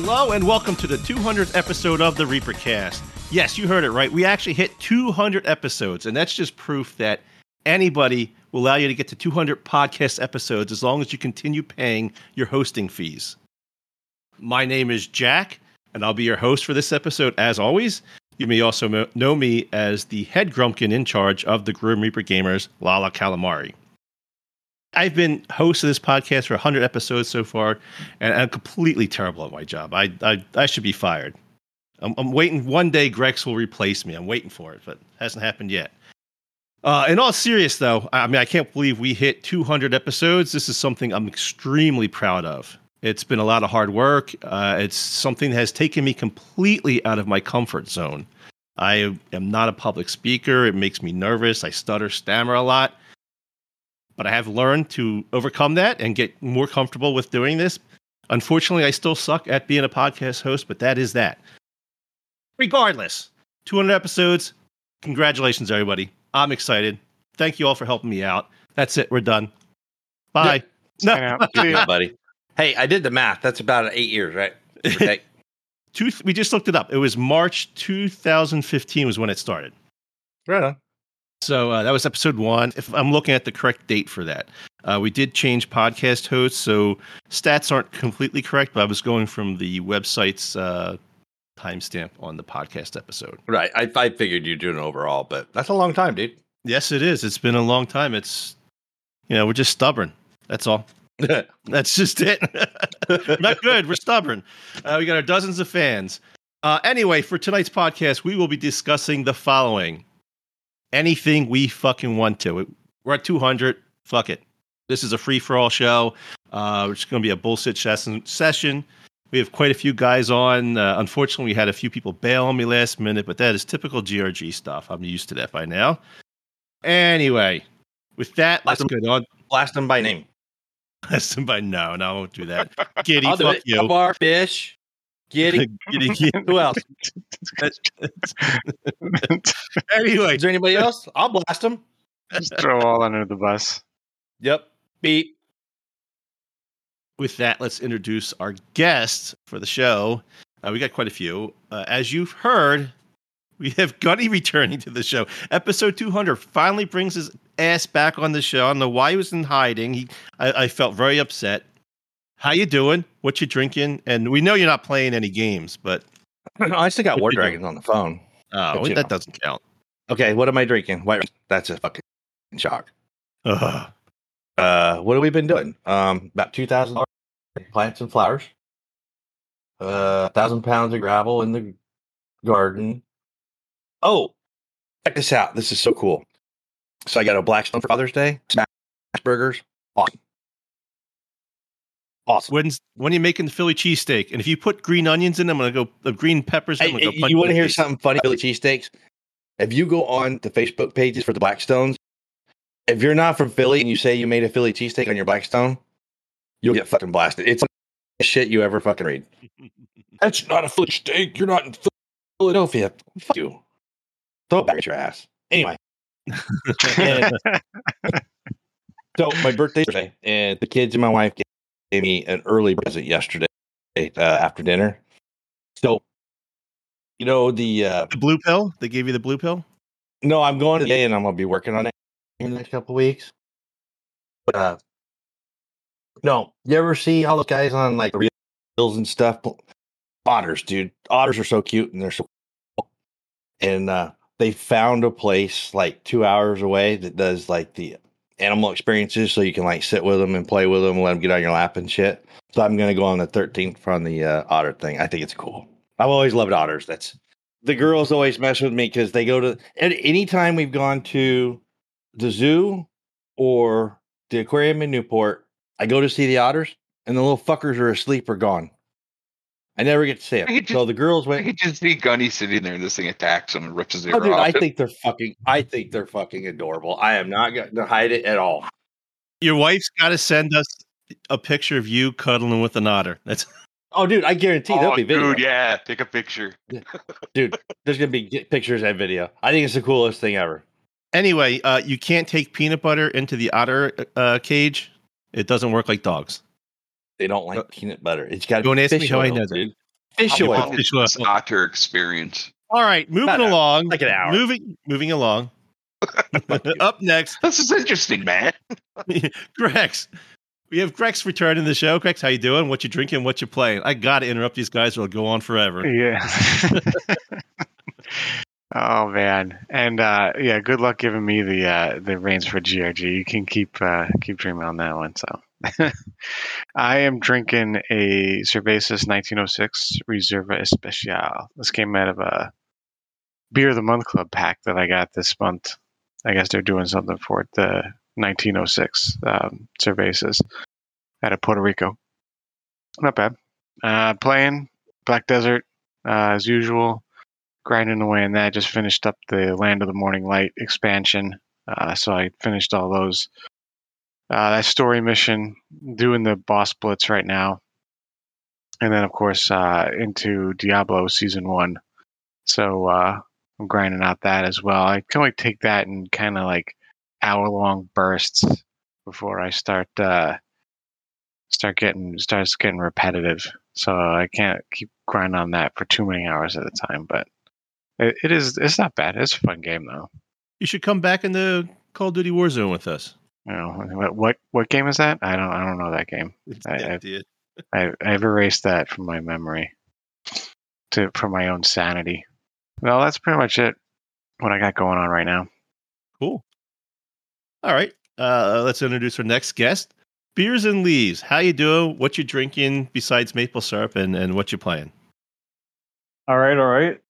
Hello and welcome to the 200th episode of the Reapercast. Yes, you heard it right. We actually hit 200 episodes, and that's just proof that anybody will allow you to get to 200 podcast episodes as long as you continue paying your hosting fees. My name is Jack, and I'll be your host for this episode as always. You may also know me as the head grumpkin in charge of the Grim Reaper Gamers, Lala Calamari. I've been host of this podcast for 100 episodes so far, and I'm completely terrible at my job. I I, I should be fired. I'm, I'm waiting. One day, Grex will replace me. I'm waiting for it, but hasn't happened yet. Uh, in all serious, though, I mean, I can't believe we hit 200 episodes. This is something I'm extremely proud of. It's been a lot of hard work. Uh, it's something that has taken me completely out of my comfort zone. I am not a public speaker. It makes me nervous. I stutter, stammer a lot but I have learned to overcome that and get more comfortable with doing this. Unfortunately, I still suck at being a podcast host, but that is that. Regardless, 200 episodes. Congratulations, everybody. I'm excited. Thank you all for helping me out. That's it. We're done. Bye. No, no. buddy. Hey, I did the math. That's about eight years, right? Okay. Two, we just looked it up. It was March 2015 was when it started. Right on. So uh, that was episode one. If I'm looking at the correct date for that, uh, we did change podcast hosts, so stats aren't completely correct. But I was going from the website's uh, timestamp on the podcast episode. Right. I, I figured you'd do an overall, but that's a long time, dude. Yes, it is. It's been a long time. It's you know we're just stubborn. That's all. That's just it. Not good. We're stubborn. Uh, we got our dozens of fans. Uh, anyway, for tonight's podcast, we will be discussing the following anything we fucking want to. We're at 200. Fuck it. This is a free for all show. Uh, it's going to be a bullshit session. We have quite a few guys on. Uh, unfortunately, we had a few people bail on me last minute, but that is typical GRG stuff. I'm used to that by now. Anyway, with that, let's get on. Blast them by name. Blast them by no, no, I won't do that. Giddy, I'll fuck you. Bar fish. Giddy. Giddy, Giddy. Who else? anyway, is there anybody else? I'll blast them. Just throw all under the bus. Yep. Beep. With that, let's introduce our guests for the show. Uh, we got quite a few. Uh, as you've heard, we have Gunny returning to the show. Episode 200 finally brings his ass back on the show. I don't know why he was in hiding. He, I, I felt very upset. How you doing? What you drinking? And we know you're not playing any games, but I still got War Dragons on the phone. Oh, that know. doesn't count. Okay, what am I drinking? White. That's a fucking shock. Ugh. Uh, what have we been doing? Um, about two thousand plants and flowers. Uh, thousand pounds of gravel in the garden. Oh, check this out. This is so cool. So I got a Blackstone for Father's Day. Smash burgers. Awesome. Awesome. When's when are you making the Philly cheesesteak? And if you put green onions in, them, I'm gonna go uh, green peppers. I'm gonna go you want to hear something funny? Philly cheesesteaks. If you go on the Facebook pages for the Blackstones, if you're not from Philly and you say you made a Philly cheesesteak on your Blackstone, you'll get fucking blasted. It's the shit you ever fucking read. That's not a Philly steak. You're not in Philadelphia. Fuck you. Throw it back at your ass. Anyway. so my birthday's today, and the kids and my wife gave me an early present yesterday uh, after dinner. So, you know the uh, the blue pill. They gave you the blue pill. No, I'm going today, and I'm gonna be working on it in the next couple weeks. But uh, no, you ever see all those guys on like reels and stuff? Otters, dude. Otters are so cute, and they're so. Cool. And uh, they found a place like two hours away that does like the animal experiences so you can like sit with them and play with them let them get on your lap and shit. So I'm to go on the 13th from the uh, otter thing. I think it's cool. I've always loved otters. That's the girls always mess with me because they go to and anytime we've gone to the zoo or the aquarium in Newport, I go to see the otters and the little fuckers are asleep or gone. I never get to see I them. could So the girls I went. could just see Gunny sitting there and this thing attacks him and rips his ear Oh, dude, off. I think they're fucking. I think they're fucking adorable. I am not going to hide it at all. Your wife's got to send us a picture of you cuddling with an otter. That's Oh, dude, I guarantee oh, there'll be video. dude, yeah, take a picture. Dude, there's gonna be pictures and video. I think it's the coolest thing ever. anyway. Uh, you can't take peanut butter into the otter uh, cage. It doesn't work like dogs. They don't like Uh, peanut butter. It's got don't ask me fish how I oil, know that. dude. Fish oil. Fish oil. this otter experience? All right, moving About along. like an hour. Moving, moving along. Up next, This is interesting, man. Grex. We have Grex returning the show. Grex, how you doing? What you drinking? What you playing? I got to interrupt these guys, or it'll go on forever. Yeah. oh man, and uh, yeah, good luck giving me the uh, the reins for GRG. You can keep uh, keep dreaming on that one. So, I am drinking a Cervezas 1906 Reserva Especial. This came out of a beer of the month club pack that I got this month. I guess they're doing something for it. The 1906 um, Cervezas out of Puerto Rico. Not bad. Uh, playing Black Desert uh, as usual, grinding away in that. Just finished up the Land of the Morning Light expansion, uh, so I finished all those. Uh, that story mission, doing the boss blitz right now, and then of course uh, into Diablo season one. So uh, I'm grinding out that as well. I can only take that in kind of like hour long bursts before I start uh, start getting starts getting repetitive. So I can't keep grinding on that for too many hours at a time. But it, it is it's not bad. It's a fun game though. You should come back into Call of Duty Warzone with us. You know what what what game is that? I don't I don't know that game. I- Yeah, I- dude. I I've erased that from my memory to for my own sanity. Well, that's pretty much it. What I got going on right now. Cool. All right. Uh, let's introduce our next guest. Beers and Leafs. How you doing? What you drinking besides maple syrup and, and what you playing? All right, all right.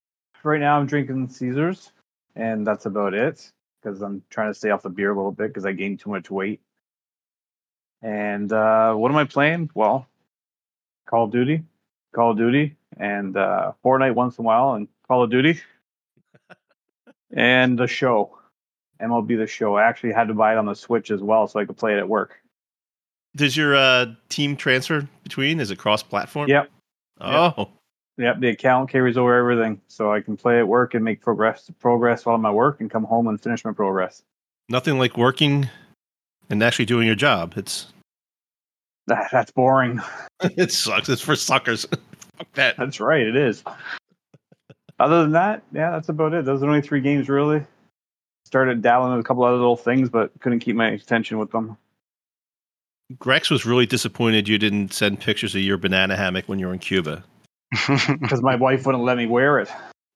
Right now I'm drinking Caesars, and that's about it because I'm trying to stay off the beer a little bit because I gained too much weight. And uh, what am I playing? Well, Call of Duty, Call of Duty, and uh, Fortnite once in a while, and Call of Duty, and the show, MLB the Show. I actually had to buy it on the Switch as well so I could play it at work. Does your uh, team transfer between? Is it cross platform? Yep. Oh, Yep, the account carries over everything, so I can play at work and make progress progress while I'm at work, and come home and finish my progress. nothing like working and actually doing your job. It's That, that's boring. it sucks. It's for suckers. Fuck that. That's right, it is. Other than that, yeah, that's about it. Those are only three games really. Started dabbling with a couple other little things, but couldn't keep my attention with them. Grex was really disappointed you didn't send pictures of your banana hammock when you were in Cuba. Because my wife wouldn't let me wear it.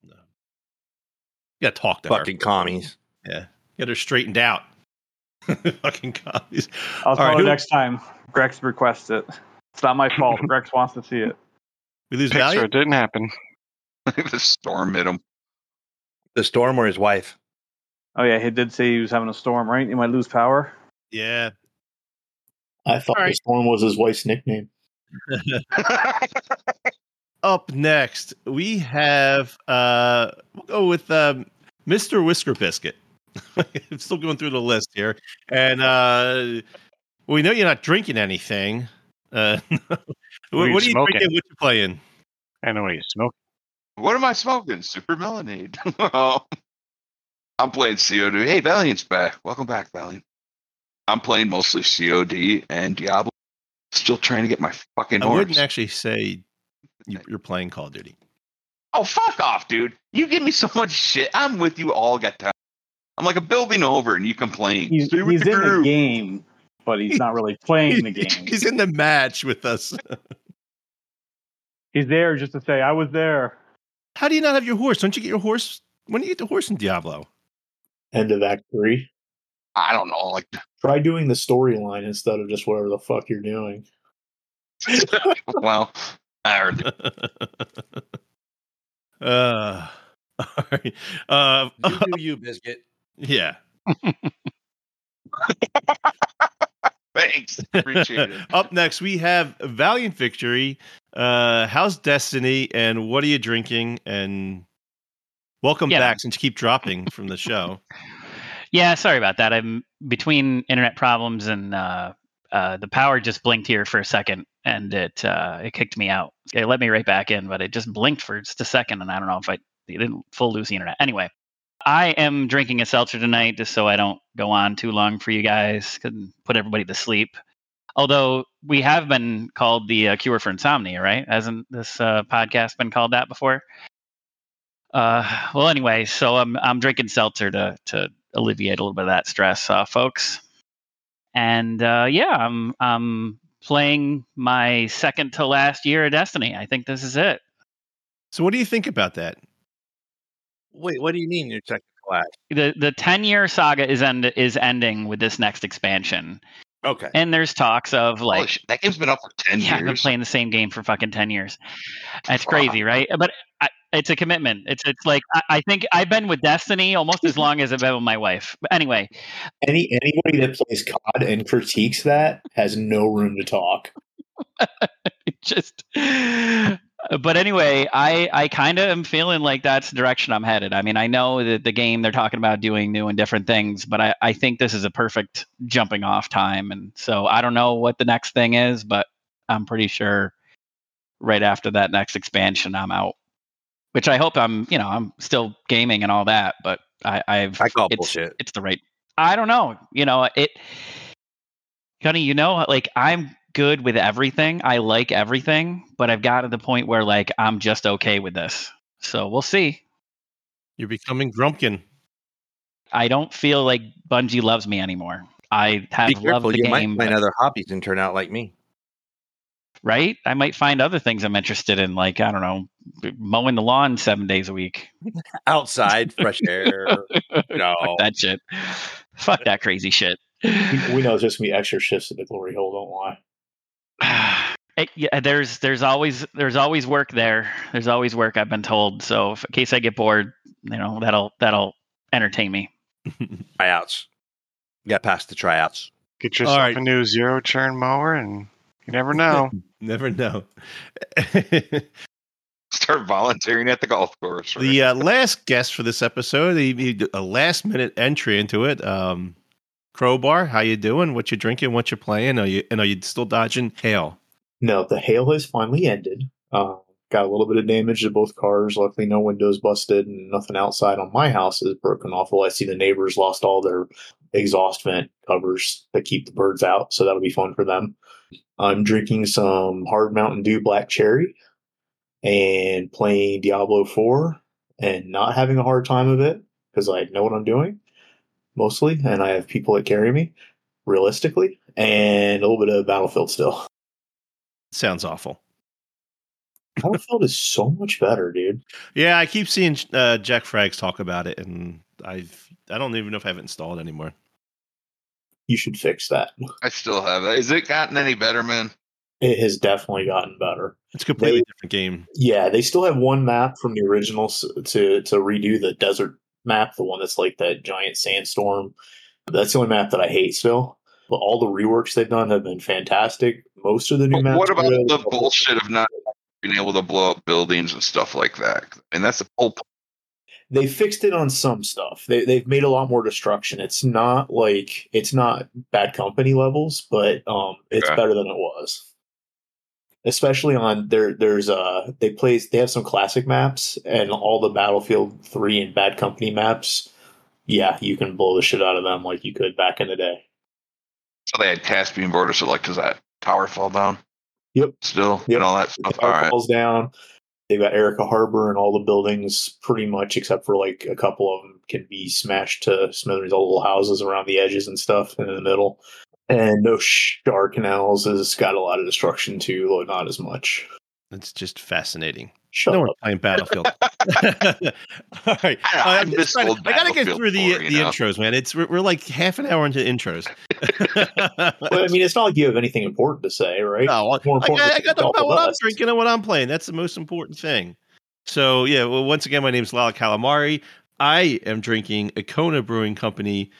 You got to talk to her. Fucking commies. Yeah, get her straightened out. Fucking commies. I'll All tell right, her who- next time. Grex requests it. It's not my fault. Grex wants to see it. We lose Picture value. it didn't happen. the storm hit him. The storm or his wife. Oh yeah, he did say he was having a storm, right? He might lose power. Yeah. I thought All right. the storm was his wife's nickname. Up next, we have uh we'll go with um, Mr. Whisker Bizkit. I'm still going through the list here. And uh we know you're not drinking anything. Uh what, are you what are you smoking? drinking? What you playing? I know what you smoke. what am I smoking? Super Melonade. Oh. I'm playing COD. Hey, Valiant's back. Welcome back, Valiant. I'm playing mostly COD and Diablo. Still trying to get my fucking I horse. wouldn't actually say you, you're playing Call of Duty. Oh, fuck off, dude. You give me so much shit. I'm with you all the time. I'm like a building over and you complain. He's, Stay with he's the in the game, but he's not really playing the game. He's in the match with us. He's there just to say, "I was there." How do you not have your horse? Don't you get your horse? When do you get the horse in Diablo? End of Act Three. I don't know. Like, Try doing the storyline instead of just whatever the fuck you're doing. well, I heard uh, all right. Uh, You do you, biscuit. yeah. Thanks. Appreciate it. Up next, we have Valiant Victory. Uh, how's Destiny, and what are you drinking? And welcome Yeah. back since you keep dropping from the show. Yeah, sorry about that. I'm between internet problems and uh, uh, the power just blinked here for a second, and it uh, it kicked me out. It let me right back in, but it just blinked for just a second, and I don't know if I didn't full lose the internet. Anyway, I am drinking a seltzer tonight just so I don't go on too long for you guys and put everybody to sleep. Although we have been called the uh, cure for insomnia, right? Hasn't this uh, podcast been called that before? Uh, well, anyway, so I'm I'm drinking seltzer to to alleviate a little bit of that stress, uh, folks. And uh, yeah, I'm I'm playing my second to last year of Destiny. I think this is it. So, what do you think about that? Wait, what do you mean your second class? the The ten year saga is end is ending with this next expansion, Okay. and there's talks of like shit, that game's been up for 10 yeah, I've been playing the same game for fucking ten years. It's Fuck. crazy, right? But I, it's a commitment. It's it's like I, I think I've been with Destiny almost as long as I've been with my wife. But anyway, Any anybody that plays COD and critiques that has no room to talk. just but anyway i i kind of am feeling like that's the direction i'm headed i mean i know that the game they're talking about doing new and different things but i i think this is a perfect jumping off time and so i don't know what the next thing is but i'm pretty sure right after that next expansion i'm out which i hope i'm you know i'm still gaming and all that but i i've I call it's, bullshit. it's the right i don't know you know it Gunny, you know, like I'm good with everything. I like everything, but I've got to the point where like I'm just okay with this. So we'll see. You're becoming Grumpkin. I don't feel like Bungie loves me anymore. I have Be loved careful. the You game, might find but- other hobbies and turn out like me. Right? I might find other things I'm interested in, like I don't know, mowing the lawn seven days a week. Outside, fresh air. No. Fuck that shit. Fuck that crazy shit. We, we know it's just gonna be extra shifts at the glory hole. Don't lie. It- yeah, there's there's always there's always work there. There's always work. I've been told. So if, in case I get bored, you know that'll that'll entertain me. Tryouts. Get past the tryouts. Get yourself right. a new zero turn mower, and you never know. Never know. Start volunteering at the golf course. right? the uh, last guest for this episode, he, he a last minute entry into it. Um, Krobar, how you doing? What you drinking? What you playing? Are you and are you still dodging hail? No, the hail has finally ended. Uh, got a little bit of damage to both cars. Luckily, no windows busted and nothing outside on my house is broken off. Well, I see the neighbors lost all their exhaust vent covers that keep the birds out, so that'll be fun for them. I'm drinking some Hard Mountain Dew Black Cherry and playing Diablo 4 and not having a hard time of it because I know what I'm doing mostly, and I have people that carry me realistically, and a little bit of Battlefield still. Sounds awful. Battlefield is so much better, dude. Yeah, I keep seeing uh, Jack Frags talk about it, and I've I don't even know if I have it installed anymore. You should fix that. I still have it. Has it gotten any better, man? It has definitely gotten better. It's a completely They- different game. Yeah, they still have one map from the original to to redo the desert map, the one that's like that giant sandstorm. That's the only map that I hate still. But all the reworks they've done have been fantastic. Most of the new But maps. what about the bullshit of not being able to blow up buildings and stuff like that? And that's the whole point. They fixed it on some stuff. They they've made a lot more destruction. It's not like it's not bad company levels, but um, it's Okay. better than it was. Especially on there, there's uh they play they have some classic maps and all the Battlefield Three and Bad Company maps. Yeah, you can blow the shit out of them like you could back in the day. So they had Caspian border, so like, does that tower fall down? Yep. Still, Yep. and all that stuff. All tower right. falls down. They've got Arica Harbor and all the buildings pretty much, except for like a couple of them, can be smashed to smithereens. All the little houses around the edges and stuff, and in the middle. And no Star Canals has got a lot of destruction too, though not as much. It's just fascinating. Shut no one's up. playing Battlefield. All right, I- I I'm just trying I gotta get through the the know? intros, man. It's we're, we're like half an hour into intros. Well, I mean, it's not like you have anything important to say, right? No, More I got, important I to got to talk talk about what I'm drinking and what I'm playing. That's the most important thing. So yeah, well, once again, my name is Lala Calamari. I am drinking a Kona Brewing Company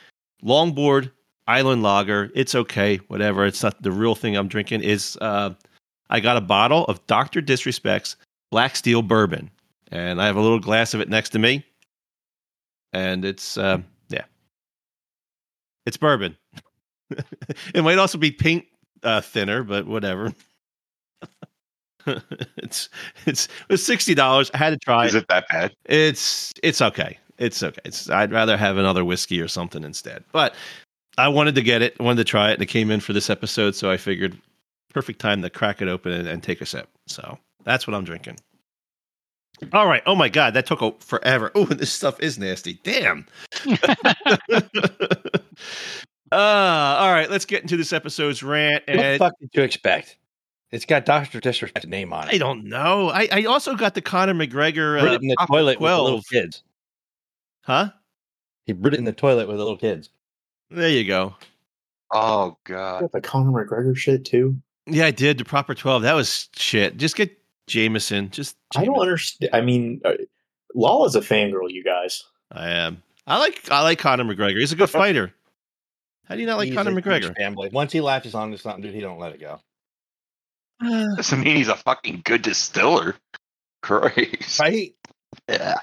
Longboard Island Lager. It's okay, whatever. It's not the real thing I'm drinking. Is uh, I got a bottle of Doctor Disrespect's Black Steel Bourbon, and I have a little glass of it next to me, and it's uh, yeah, it's bourbon. it might also be paint uh, thinner, but whatever. it's it's it's sixty dollars. I had to try Is it that bad? it's it's okay. It's okay. It's I'd rather have another whiskey or something instead. But I wanted to get it, I wanted to try it, and it came in for this episode, so I figured perfect time to crack it open and, and take a sip. So that's what I'm drinking. All right. Oh my god, that took a, forever. Oh, this stuff is nasty. Damn. uh, all right, let's get into this episode's rant. What the And fuck did you expect? It's got Doctor Disrespect's name on it. I don't know. I, I also got the Conor McGregor Put uh, it in the Proper toilet with the little kids. Huh? He put it in the toilet with the little kids. There you go. Oh god. Got the Conor McGregor shit too. Yeah, I did the proper twelve. That was shit. Just get Jameson. Just I don't understand. I mean, uh, Lala's a fangirl, you guys. I am. I like I like Conor McGregor. He's a good fighter. How do you not like He's Conor a huge McGregor? Family. Once he latches onto something, dude, he don't let it go. Doesn't mean he's a fucking good distiller. Christ. Right? Yeah.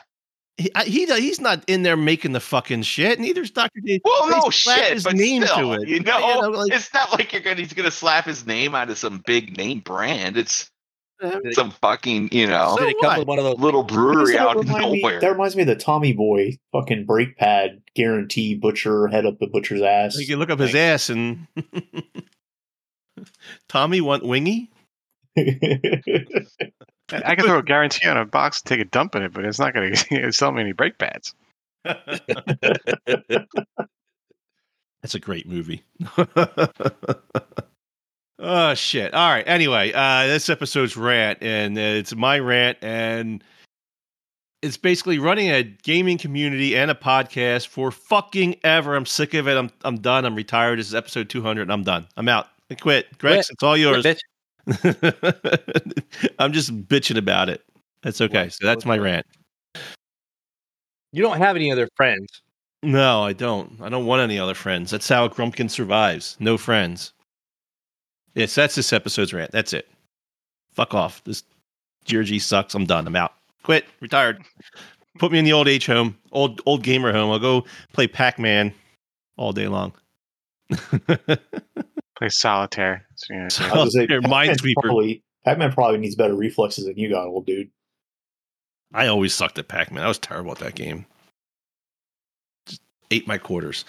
He, he he's not in there making the fucking shit. Neither's Doctor D. Well, He no shit, his but name still, to it. you know, like, it's not like you're gonna he's gonna slap his name onto some big name brand. It's uh, some fucking, you know, So come what? with one of those? little brewery out of remind me- nowhere. that reminds me of the Tommy Boy fucking brake pad guarantee butcher head up the butcher's ass. you can look up his ass and Tommy want wingy. I I can throw a guarantee on a box and take a dump in it, but it's not going to sell me any brake pads. That's a great movie. oh shit! All right. Anyway, uh, this episode's rant, and uh, it's my rant, and it's basically running a gaming community and a podcast for fucking ever. I'm sick of it. I'm I'm done. I'm retired. This is episode 200, and I'm done. I'm out. I quit. Grex, Quit. it's all yours. Bitch. I'm just bitching about it. That's okay. So that's my rant. You don't have any other friends. No, I don't. I don't want any other friends. That's how Grumpkin survives. No friends. Yes, that's this episode's rant. That's it. Fuck off. This GRG sucks. I'm done. I'm out. Quit. Retired. Put me in the old age home, old old gamer home. I'll go play Pac Man all day long. Play solitaire. So, you know, So- I was gonna say, Here, Pac-Man's Minesweeper. Probably, Pac-Man probably needs better reflexes than you got, old dude. I always sucked at Pac Man. I was terrible at that game. Just ate my quarters.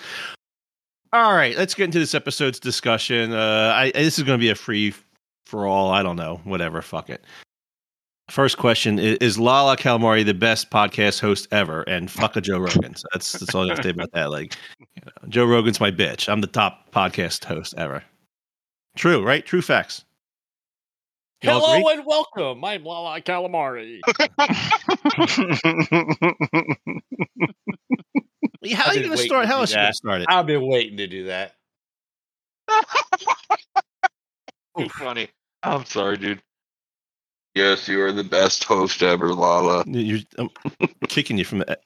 All right, let's get into this episode's discussion. Uh, I, this is going to be a free for all. I don't know. Whatever. Fuck it. First question is, is Lala Calamari the best podcast host ever? And fuck a Joe Rogan. So that's that's all I got to say about that. Like, you know, Joe Rogan's my bitch. I'm the top podcast host ever. True, right? True facts. You all agree? and welcome. I'm Lala Calamari. How are you been going to waiting start? to How do else you going that. to start it? I've been waiting to do that. Too funny. I'm sorry, dude. Yes, you are the best host ever, Lala. You're I'm kicking you from the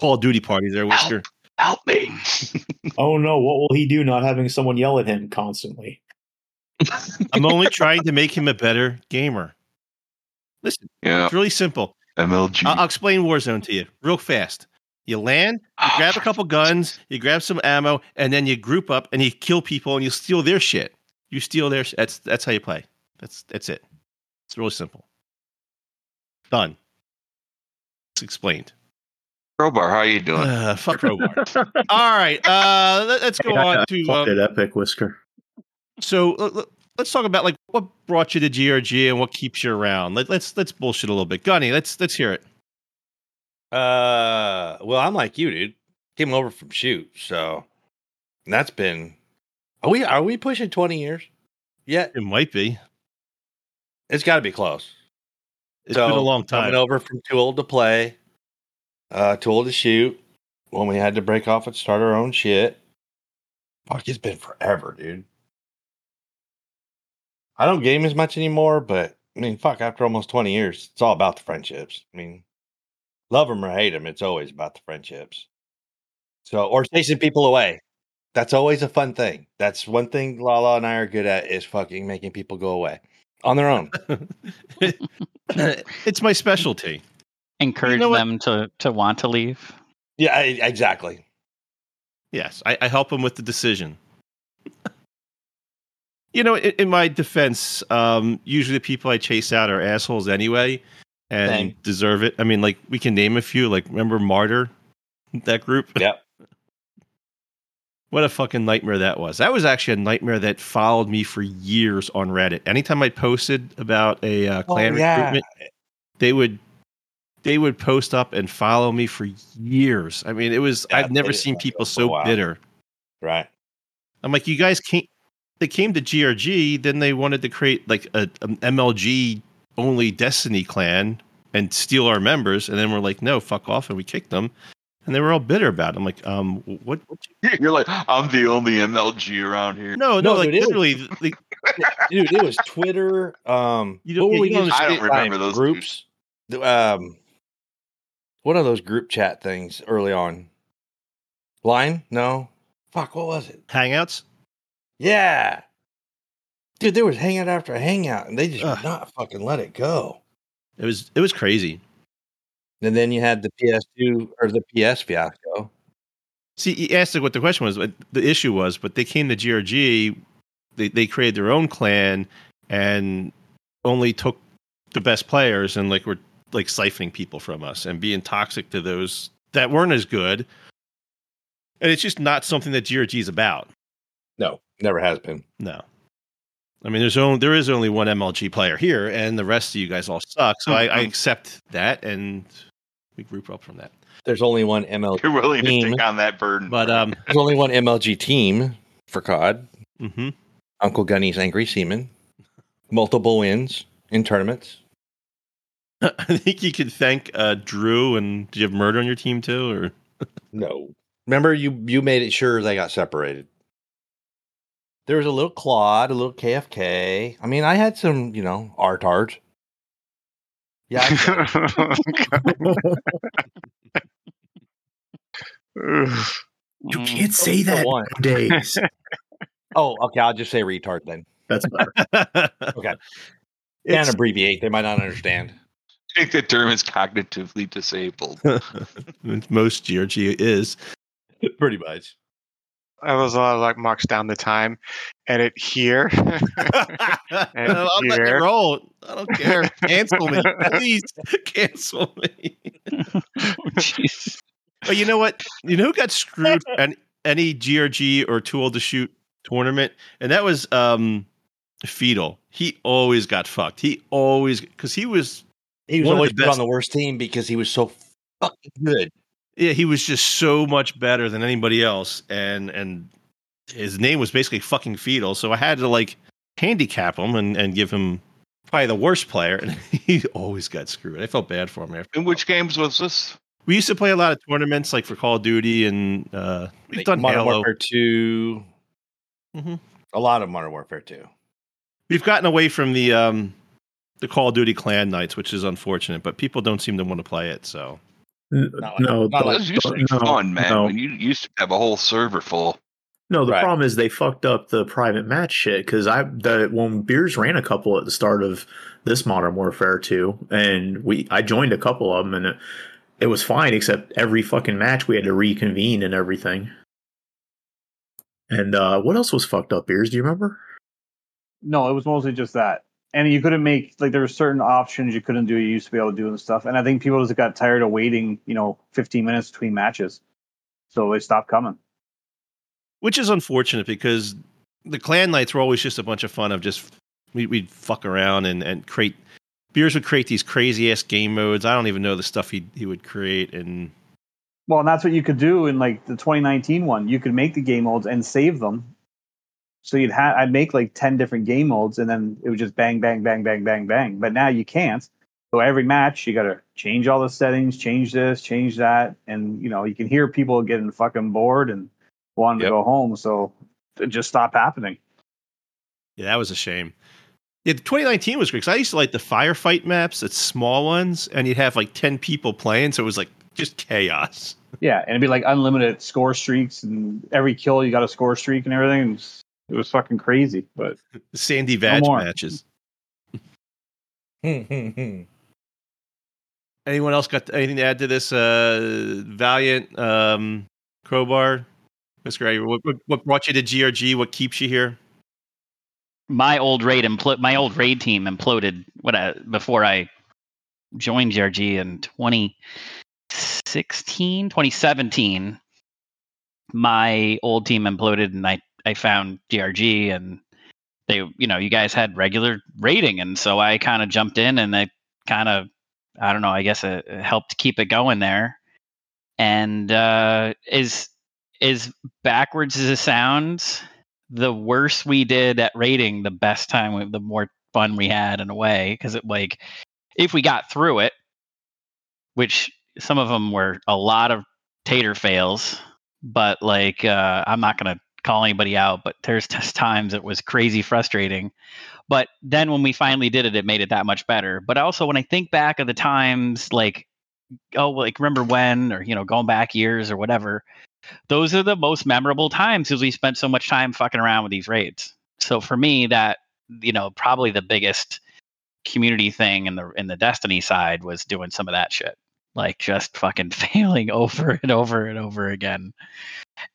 Call of Duty party there, Whisker. Help me. Oh no, what will he do not having someone yell at him constantly? I'm only trying to make him a better gamer. Listen, yeah, it's really simple. MLG. I'll, I'll explain Warzone to you real fast. You land, you grab a couple guns, you grab some ammo, and then you group up and you kill people and you steal their shit. You steal their. Sh- that's that's how you play. That's that's it. It's really simple. Done. It's explained. Krobar, how are you doing? Uh, fuck Krobar. All right, uh, let, us go on to Fuck um, it, Epic Whisker. So let- let- let's talk about like what brought you to GRG and what keeps you around. Let, let's let's bullshit a little bit. Gunny, let's let's hear it. Uh, well, I'm like you, dude. Came over from shoot, so that's been. Are we are we pushing twenty years? Yeah, It might be. it's got to be close. It's So, been a long time. Coming over from too old to play, uh, too old to shoot. When we had to break off and start our own shit. Fuck, it's been forever, dude. I don't game as much anymore, but I mean, fuck, after almost 20 years, it's all about the friendships. I mean, love them or hate them, it's always about the friendships. So, or chasing people away. That's always a fun thing. That's one thing Lala and I are good at is fucking making people go away on their own. it's my specialty. Encourage know them to to want to leave. yeah, I, exactly. Yes, I, I help them with the decision. You know, in, in my defense, um, usually the people I chase out are assholes anyway, and Same. deserve it. I mean, like we can name a few. Like, remember Martyr, that group? Yep. What a fucking nightmare that was. That was actually a nightmare that followed me for years on Reddit. Anytime I posted about a uh, clan Oh, yeah. recruitment, they would they would post up and follow me for years. I mean, it was Yeah, I've never seen people so bitter. Right. I'm like, you guys came. They came to GRG, then they wanted to create like a, an MLG only Destiny clan and steal our members, and then we're like, no, fuck off, and we kicked them, and they were all bitter about it. I'm like, um, what? what You're like, I'm the only MLG around here. no, no, No, like dude, it was- literally, the, Dude, it was Twitter. Um, You don't- what were you we don't using I don't remember those groups. The, Um, one of those group chat things early on. Line? No. Fuck. What was it? Hangouts. Yeah. Dude, there was hangout after hangout, and they just Ugh. not fucking let it go. It was it was crazy. And then you had the PS2 or the PS fiasco. See, you asked what the question was, but the issue was, but they came to GRG, they they created their own clan and only took the best players and like were like siphoning people from us and being toxic to those that weren't as good. And it's just not something that GRG is about. No, never has been. No. I mean, there's only there is only one MLG player here, and the rest of you guys all suck. So I, I accept that, and we group up from that. There's only one MLG. You're willing to Team. take on that burden. But um, There's only one MLG team for COD. hmm Uncle Gunny's Angry Seaman. Multiple wins in tournaments. I think you could thank uh, Drew. And do you have murder on your team too, or No. Remember you you made it sure they got separated. There was a little Claude, a little KFK. I mean, I had some, you know, art art. Yeah. Mm. You can't say that one. nowadays. oh, okay. I'll just say retard then. That's better. Okay. It's- Can't abbreviate. They might not understand. I think the term is cognitively disabled. most GRG is. Pretty much. That was a lot of like marks down the time. Edit here. I'm letting it here. roll. I don't care. Cancel me, please. Cancel me. Oh, jeez. But you know what? You know who got screwed at any GRG or Too Old to Shoot tournament? And that was um Fetal. He always got fucked. He always because he was He was One of always the put on the worst team because he was so fucking good. Yeah, he was just so much better than anybody else. And and his name was basically fucking Fetal. So I had to like handicap him and, and give him probably the worst player. And he always got screwed. I felt bad for him after. In which games was this? We used to play a lot of tournaments like for Call of Duty and uh we've done Modern Halo. Warfare 2. Mhm. A lot of Modern Warfare 2. We've gotten away from the um the Call of Duty clan nights, which is unfortunate, but people don't seem to want to play it. So N- Not like- no, not the- like- used to be no, fun, man. no. When you used to have a whole server full. No, the Right. problem is they fucked up the private match shit because I the when Beers ran a couple at the start of this Modern Warfare 2, and we I joined a couple of them and it, it was fine except every fucking match we had to reconvene and everything. And uh, what else was fucked up, Beers? Do you remember? No, it was mostly just that. And you couldn't make like there were certain options you couldn't do you used to be able to do and stuff. And I think people just got tired of waiting, you know, 15 minutes between matches. So they stopped coming. which is unfortunate because the clan nights were always just a bunch of fun of just we, we'd fuck around and, and create beers would create these crazy ass game modes. I don't even know the stuff he he would create and Well, and that's what you could do in like the 2019 one. You could make the game modes and save them. So you'd have I'd make like 10 different game modes and then it would just bang bang bang bang bang bang. But now you can't. So every match you got to change all the settings, change this, change that and you know, you can hear people getting fucking bored and wanting Yep. to go home. So it just stopped happening. yeah, that was a shame. Yeah, 2019 was great because I used to like the firefight maps, it's small ones, and you'd have like 10 people playing, so it was like just chaos. Yeah, and it'd be like unlimited score streaks, and every kill you got a score streak and everything. Was, it was fucking crazy. But Sandy Vag more. matches. Anyone else got anything to add to this? Uh, Valiant, um, Krobar, Mr. A, what, what, what brought you to GRG? What keeps you here? my old raid impl- my old raid team imploded what I, before I joined GRG in 2016, 2017. My old team imploded, and I I found GRG and they you know you guys had regular raiding. and so I kind of jumped in, and I kind of I don't know I guess it, helped keep it going there, and uh, is is backwards as it sounds the worse we did at raiding, the best time, the more fun we had in a way. Because it like, if we got through it, which some of them were a lot of tater fails, but like, uh, I'm not gonna call anybody out, but there's just times it was crazy frustrating. But then when we finally did it, it made it that much better. But also when I think back of the times, like, oh, like remember when, or you know, going back years or whatever those are the most memorable times because we spent so much time fucking around with these raids. So for me, that you know, probably the biggest community thing in the in the Destiny side was doing some of that shit, like just fucking failing over and over and over again.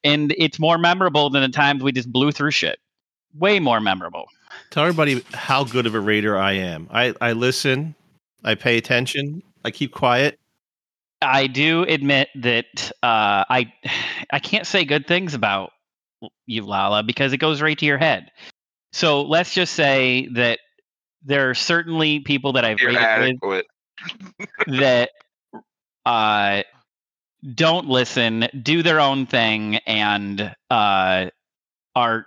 And it's more memorable than the times we just blew through shit. Way more memorable. Tell everybody how good of a raider I am. I, I listen, I pay attention, I keep quiet. I do admit that uh, I I can't say good things about you, Lala, because it goes right to your head. So let's just say that there are certainly people that I've You're rated adequate. with that uh, don't listen, do their own thing, and uh, are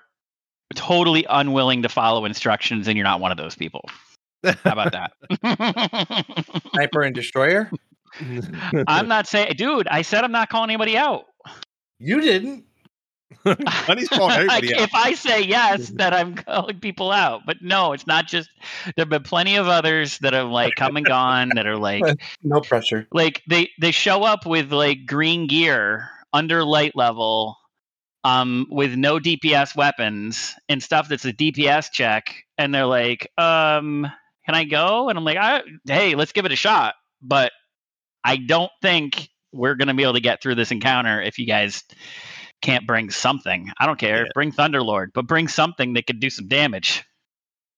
totally unwilling to follow instructions, and you're not one of those people. How about that? Sniper and destroyer. I'm not saying, dude. I said I'm not calling anybody out. You didn't. Honey's calling everybody Like, out. If I say yes, that I'm calling people out. But no, it's not just. There've been plenty of others that have like come and gone that are like No pressure. like they they show up with like green gear under light level, um, with no DPS weapons and stuff that's a DPS check, and they're like, um, can I go? And I'm like, I, hey, let's give it a shot. But I don't think we're gonna be able to get through this encounter if you guys can't bring something. I don't care. Yeah. Bring Thunderlord, but bring something that could do some damage.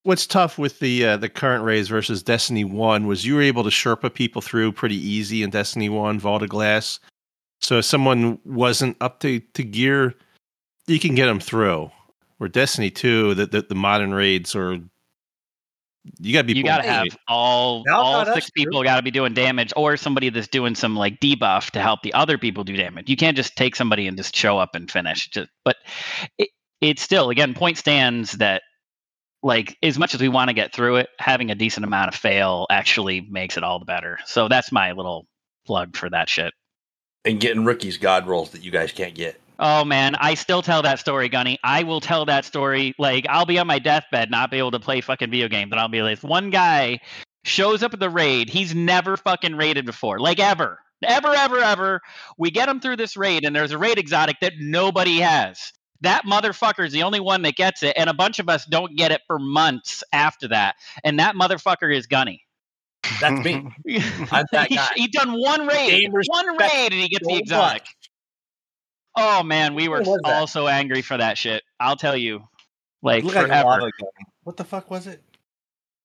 What's tough with the uh, the current raids versus Destiny One was you were able to Sherpa people through pretty easy in Destiny One, Vault of Glass. So if someone wasn't up to, to gear, you can get them through. Or Destiny Two, the the, the modern raids are you gotta be you got to have all Now all not us, six people got to be doing damage, or somebody that's doing some like debuff to help the other people do damage. You can't just take somebody and just show up and finish. Just, but it, it's still again point stands that like as much as we want to get through it, having a decent amount of fail actually makes it all the better. So that's my little plug for that shit. And getting rookies god rolls that you guys can't get. Oh man, I still tell that story, Gunny. I will tell that story. Like I'll be on my deathbed, not be able to play fucking video games, and I'll be like, one guy shows up at the raid. He's never fucking raided before, like ever, ever, ever, ever. We get him through this raid, and there's a raid exotic that nobody has. That motherfucker is the only one that gets it, and a bunch of us don't get it for months after that. And that motherfucker is Gunny. That's me. I'm that guy. he done one raid, one raid, and he gets the exotic. Oh man, we were When all so angry for that shit. I'll tell you, like Look like forever. What the fuck was it?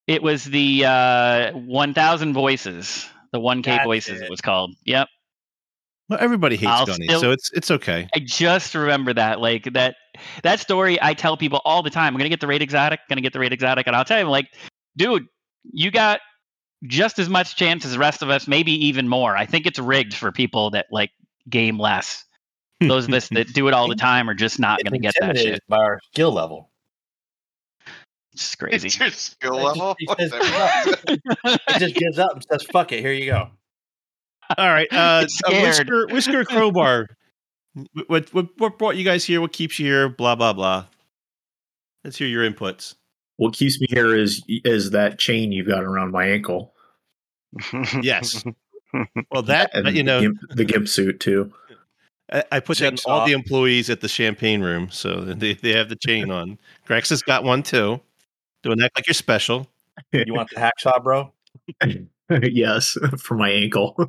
it was the uh, 1,000 voices, the 1K That's voices. It. it. was called. Yep. Well, everybody hates I'll Gunny, still- so it's it's okay. I just remember that, like that that story. I tell people all the time. I'm gonna get the raid exotic. Gonna get the raid exotic, and I'll tell you, like, dude, you got just as much chance as the rest of us, maybe even more. I think it's rigged for people that like game less. Those of us that do it all the time are just not gonna get that shit. by our skill level. It's crazy. It's your skill level. it says, It just gives up and says, "Fuck it, here you go." All right, uh, uh. Whisker, Whisker Krobar. What, what what brought you guys here? What keeps you here? Blah blah blah. Let's hear your inputs. What keeps me here is is that chain you've got around my ankle, Yes. Well, that and you know, the, gimp, the gimp suit too. I, I put that in all the employees at the champagne room, so they, they have the chain on. Grex has got one too. Doing act like you're special. You want the hacksaw, bro? yes, for my ankle.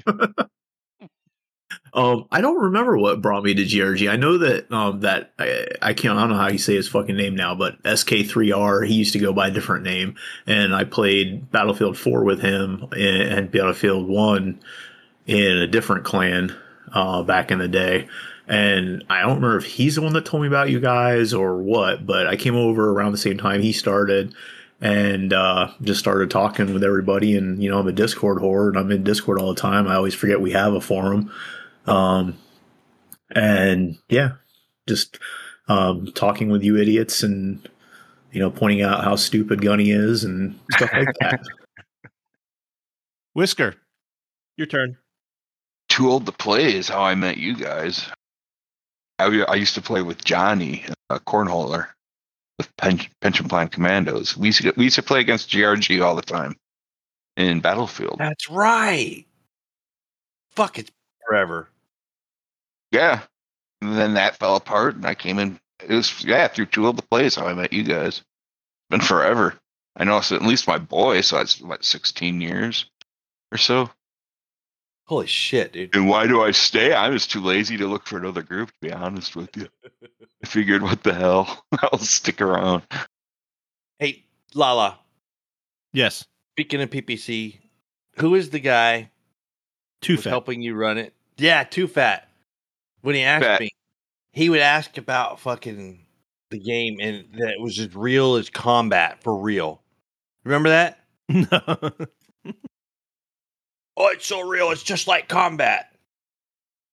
um, I don't remember what brought me to GRG. I know that um that I, I can't. I don't know how you say his fucking name now, but SK3R. He used to go by a different name, and I played Battlefield 4 with him and, and Battlefield 1 in a different clan uh, back in the day. And I don't remember if he's the one that told me about you guys or what, but I came over around the same time he started and uh, just started talking with everybody. And you know, I'm a Discord whore, and I'm in Discord all the time. I always forget we have a forum. Um, and yeah, just um, talking with you idiots, and you know, pointing out how stupid Gunny is and stuff like that. Whisker, your turn. Too old to play is how I met you guys. I, I used to play with Johnny, a cornholer, with Pen- Pension Plan Commandos. We used, to, we used to play against GRG all the time in Battlefield. That's right. Fuck it's forever. Yeah. And then that fell apart, and I came in. It was yeah through Too Old to Play is how I met you guys. Been forever. I know it's at least my boy, so it's what sixteen years or so. Holy shit, dude. And why do I stay? I was too lazy to look for another group, to be honest with you. I figured, what the hell? I'll stick around. Hey, Lala. Yes, Speaking of PPC, who is the guy too fat. helping you run it? Yeah, too fat. When he asked Fat. me, he would ask about fucking the game, and that it was as real as combat for real. Remember that? No. Oh, it's so real. It's just like combat.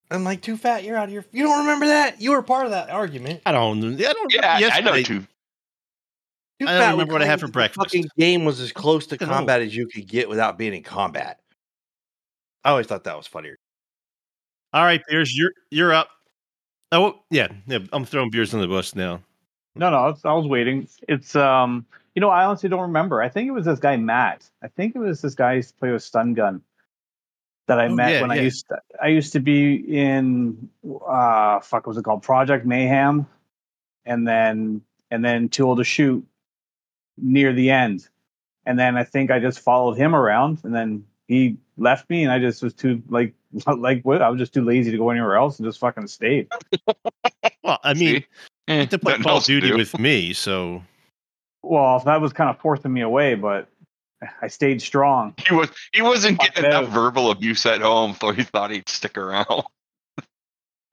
I'm like, too fat. You're out of here. You don't remember that? You were part of that argument. I don't. I don't. Yeah, I- I know too. Too I don't Fat remember what I had for that the breakfast. Fucking game was as close to combat as you could get without being in combat. I always thought that was funnier. All right, Beers, you're you're up. Oh yeah, yeah. I'm throwing beers on the bus now. No, no, it's, I was waiting. It's um, you know, I honestly don't remember. I think it was this guy Matt. I think it was this guy who used to play with stun gun that I Oh, met yeah, when I used to, I used to be in uh fuck what was it called? Project Mayhem, and then and then Too Old to Shoot near the end, and then I think I just followed him around, and then he left me, and I just was too like like what? I was just too lazy to go anywhere else and just fucking stayed. Well, I mean, Eh, to play nothing Call of Duty do. with me, so Well, that was kind of forcing me away, but I stayed strong. He was he wasn't Fuck getting enough them. verbal abuse at home, so he thought he'd stick around.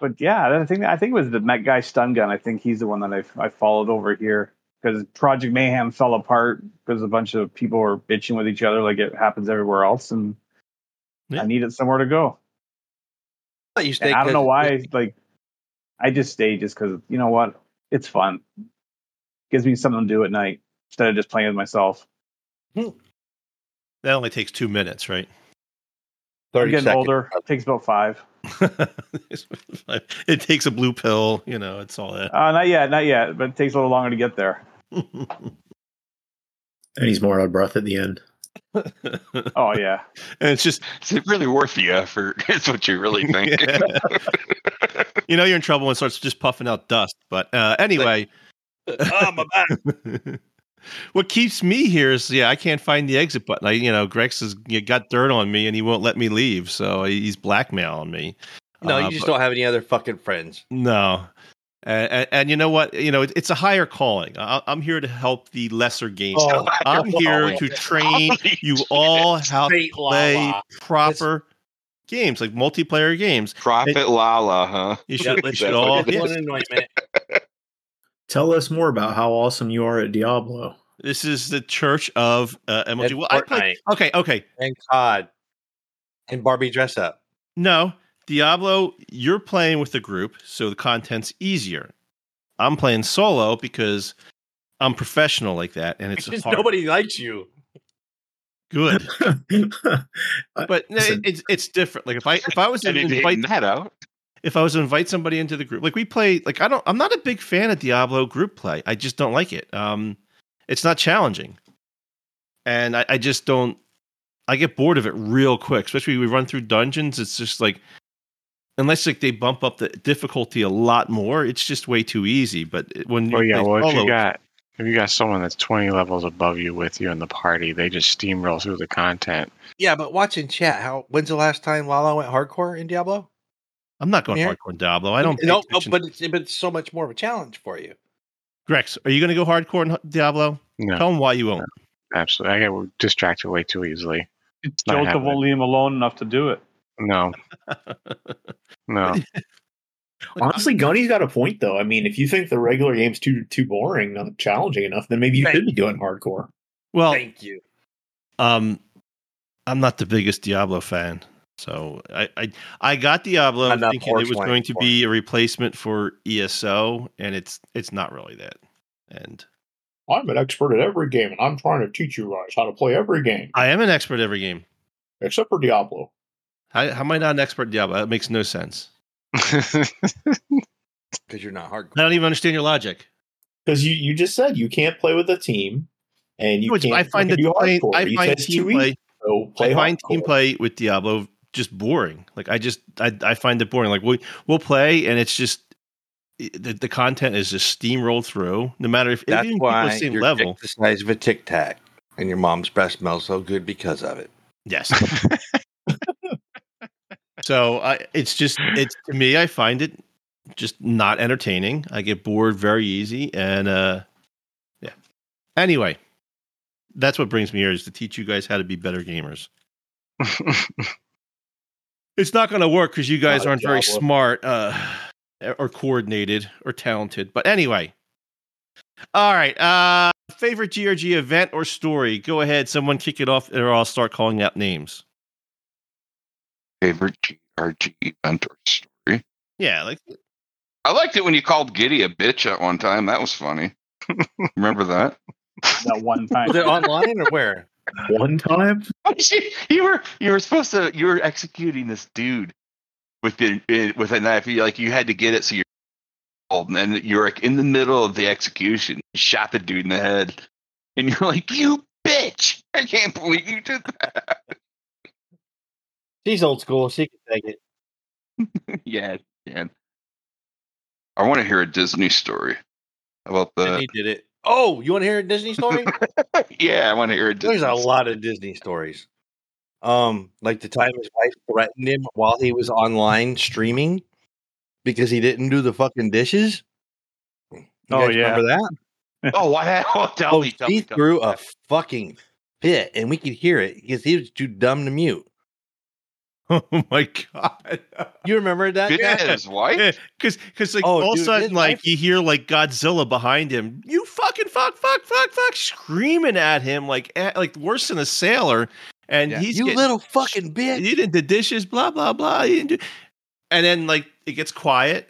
But yeah, I think I think it was the Met guy stun gun. I think he's the one that I I followed over here because Project Mayhem fell apart because a bunch of people were bitching with each other like it happens everywhere else, and Yeah. I needed somewhere to go. But you And stay I don't know why. Like, I just stayed just because you know what? It's fun. Gives me something to do at night instead of just playing with myself. Hmm. That only takes two minutes, right? I'm 30 getting seconds. older. It takes about five. it takes a blue pill, you know. It's all that. Uh, not yet, not yet, but it takes a little longer to get there. And he's more out of breath at the end. Oh yeah. and it's just Is it really worth the effort? Is what you really think. you know you're in trouble when it starts just puffing out dust. But uh, anyway, oh, my back. What keeps me here is yeah, I can't find the exit button. I you know Grex has got dirt on me and he won't let me leave, so he's blackmailing me. No, Uh, you just but- don't have any other fucking friends. No. And, and, and you know what? You know, it, it's a higher calling. I, I'm here to help the lesser game. Oh, I'm here oh, to train you all how to play lava. proper games, like multiplayer games. Prophet Lala, huh? You Yeah, should, you should all. Get yes. Tell us more about how awesome you are at Diablo. This is the Church of uh, MLG. And Well, I play, Fortnite. okay, okay. and COD and Barbie dress up. No, Diablo, you're playing with the group, so the content's easier. I'm playing solo because I'm professional like that, and it's hard. nobody likes you. good. But no, Listen. it's it's different. Like if I if I was to invite that out. if I was to invite somebody into the group, like we play, like I don't, I'm not a big fan of Diablo group play. I just don't like it. Um, it's not challenging, and I, I just don't. I get bored of it real quick, especially we run through dungeons. It's just like, unless like they bump up the difficulty a lot more, it's just way too easy. But it- when you Well, yeah. play Well, if you got if you got someone that's twenty levels above you with you in the party, they just steamroll through the content. Yeah, but watching chat, how when's the last time Lala went hardcore in Diablo? I'm not going Yeah. hardcore in Diablo. I don't. pay No, no, attention. but it's, but it's so much more of a challenge for you. Grex, are you going to go hardcore in Diablo? No, Tell them why you won't. absolutely. I get distracted way too easily. not Joseph happening. won't leave him alone enough to do it. No, no. Honestly, Gunny's got a point though. I mean, if you think the regular game's too too boring, not challenging enough, then maybe you Thank should be doing hardcore. Well, thank you. um, I'm not the biggest Diablo fan, so I I, I got Diablo Not enough thinking it was going to be a replacement for ESO, and it's it's not really that. And I'm an expert at every game, and I'm trying to teach you guys how to play every game I am an expert at every game. except for Diablo. How, how am I not an expert at Diablo? That makes no sense. Because you're not hardcore. I don't even understand your logic. Because you, you just said you can't play with a team, and you No, can't. I find fucking the hardcore. I You find said it's team too play. so play I find hardcore. team play with Diablo just boring. Like I just I, I find it boring. Like we we'll play and it's just the, the content is just steamrolled through. No matter if That's even why the same your level. the size of a Tic Tac, and your mom's breast smells so good because of it. Yes. so I it's just it's to me I find it just not entertaining. I get bored very easy and uh yeah. Anyway, that's what brings me here is to teach you guys how to be better gamers. It's not going to work because you guys Not aren't very smart uh, or coordinated or talented. But anyway, all right. Uh, favorite GRG event or story? Go ahead. Someone kick it off, or I'll start calling out names. Favorite GRG event or story? Yeah, like I liked it when you called Giddy a bitch at one time. That was funny. Remember that? That one time. Was it online or where? One time. you were you were supposed to you were executing this dude with the eh, with a knife. You, like you had to get it so you're old, and then you're like in the middle of the execution. You shot the dude in the head, and you're like, "You bitch! I can't believe you did that." She's old school. She can take it. yeah, yeah. I want to hear a Disney story about the. Disney did it. Oh, you want to hear a Disney story? yeah, I want to hear a Disney. There's a story. lot of Disney stories. Um, like the time his wife threatened him while he was online streaming because he didn't do the fucking dishes. You Oh, guys yeah. remember that? Oh, what? happened? Oh, tell Oh, me, tell he me, tell threw me. a fucking fit, and we could hear it because he was too dumb to mute. oh my god. You remember that? Bit Jack? his wife. Because, because, like Oh, all of a sudden, like wife- you hear like Godzilla behind him, you fucking fuck, fuck, fuck, fuck, screaming at him like, eh, like worse than a sailor, and Yeah. he's you getting- little fucking bitch. you didn't do dishes, blah blah blah. You didn't do, and then like it gets quiet,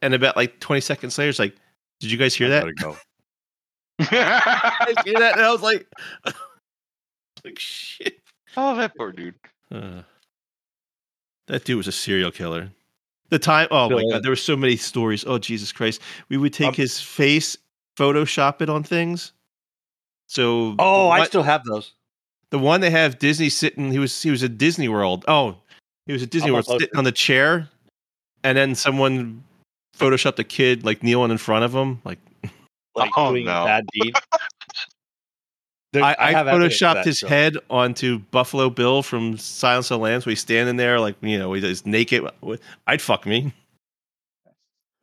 and about like twenty seconds later, it's like, did you guys hear that? go. I hear that, and I was like, like shit. oh, that poor dude. Uh, that dude was a serial killer. The time, oh my god, there were so many stories. Oh Jesus Christ, we would take Um, his face, Photoshop it on things. So Oh, the I one- still have those. the one they have Disney sitting. He was he was at Disney World. Oh, he was at Disney I'm World sitting on the chair, and then someone photoshopped a kid like kneeling in front of him. Like Like Oh, doing no. a bad deed. There- I, I, have evidence photoshopped that his still. head onto Buffalo Bill from Silence of the Lambs. Where he's standing there, like you know, he's naked. I'd fuck me.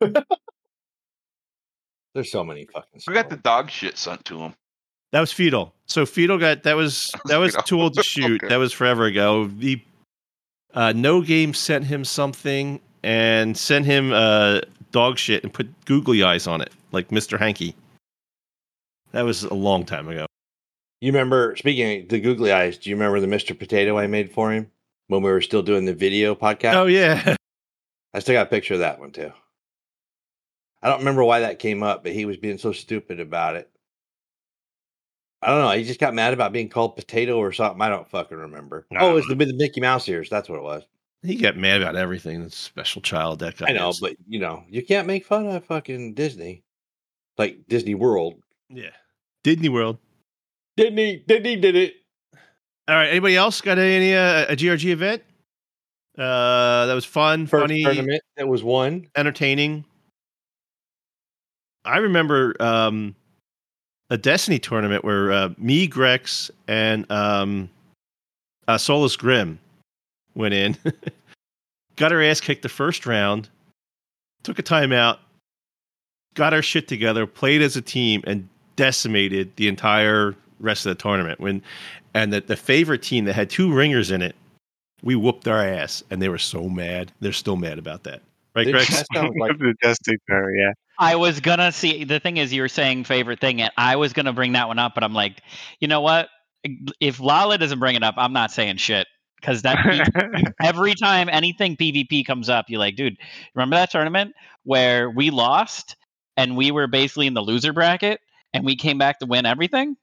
There's so many fucking. We got the stories. dog shit sent to him. That was Fetal. So Fetal got that was that was too old to shoot. Okay. That was forever ago. The uh, no game sent him something and sent him uh, dog shit and put googly eyes on it, like Mr. Hanky. That was a long time ago. You remember speaking of the googly eyes? Do you remember the Mr. Potato I made for him when we were still doing the video podcast? Oh yeah, I still got a picture of that one too. I don't remember why that came up, but he was being so stupid about it. I don't know. He just got mad about being called potato or something. I don't fucking remember. Nah. Oh, it was the, the Mickey Mouse ears. That's what it was. he got mad about everything. That's special child. That guy. I know, is. but you know, you can't make fun of fucking Disney, like Disney World. yeah, Disney World. Disney, he? Didn't he? Did it. All right. Anybody else got any uh, a GRG event? Uh, that was fun, First funny, tournament that was won. entertaining. I remember um, a Destiny tournament where uh, me, Grex, and um, uh, Solus Grim went in, got our ass kicked the first round, took a timeout, got our shit together, played as a team, and decimated the entire rest of the tournament. When and the, the favorite team that had two ringers in it, we whooped our ass, and they were so mad. They're still mad about that, right, They- Grex? that sounds like the Destiny Tour, yeah. I was gonna see the thing is you were saying favorite thing, and I was gonna bring that one up, but I'm like, you know what? If Lala doesn't bring it up, I'm not saying shit because that every time anything PvP comes up, you're like, dude, remember that tournament where we lost and we were basically in the loser bracket and we came back to win everything?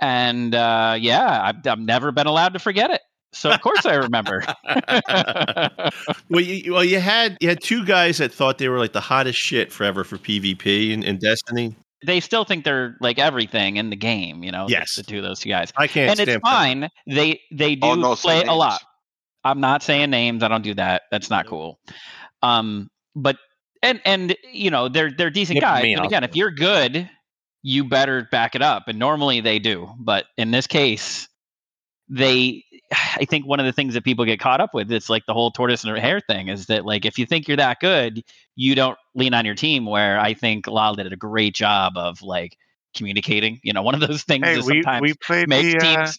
And uh, yeah, I've, I've never been allowed to forget it. So of course I remember. Well, you, well, you had you had two guys that thought they were like the hottest shit forever for PvP and, in Destiny. they still think they're like everything in the game, you know. Yes. the two of those two guys. I can't and stand it's them. fine. They they do Oh, no, say play a lot. I'm not saying names. I don't do that. That's not cool. Um, but and and you know they're they're decent Yeah, guys. me And again, if you're good, you better back it up. And normally they do, but in this case, they. I think one of the things that people get caught up with, it's like the whole tortoise and hare thing, is that like if you think you're that good, you don't lean on your team. Where I think Lal did a great job of like communicating. You know, one of those things Hey, is we, sometimes we played the uh,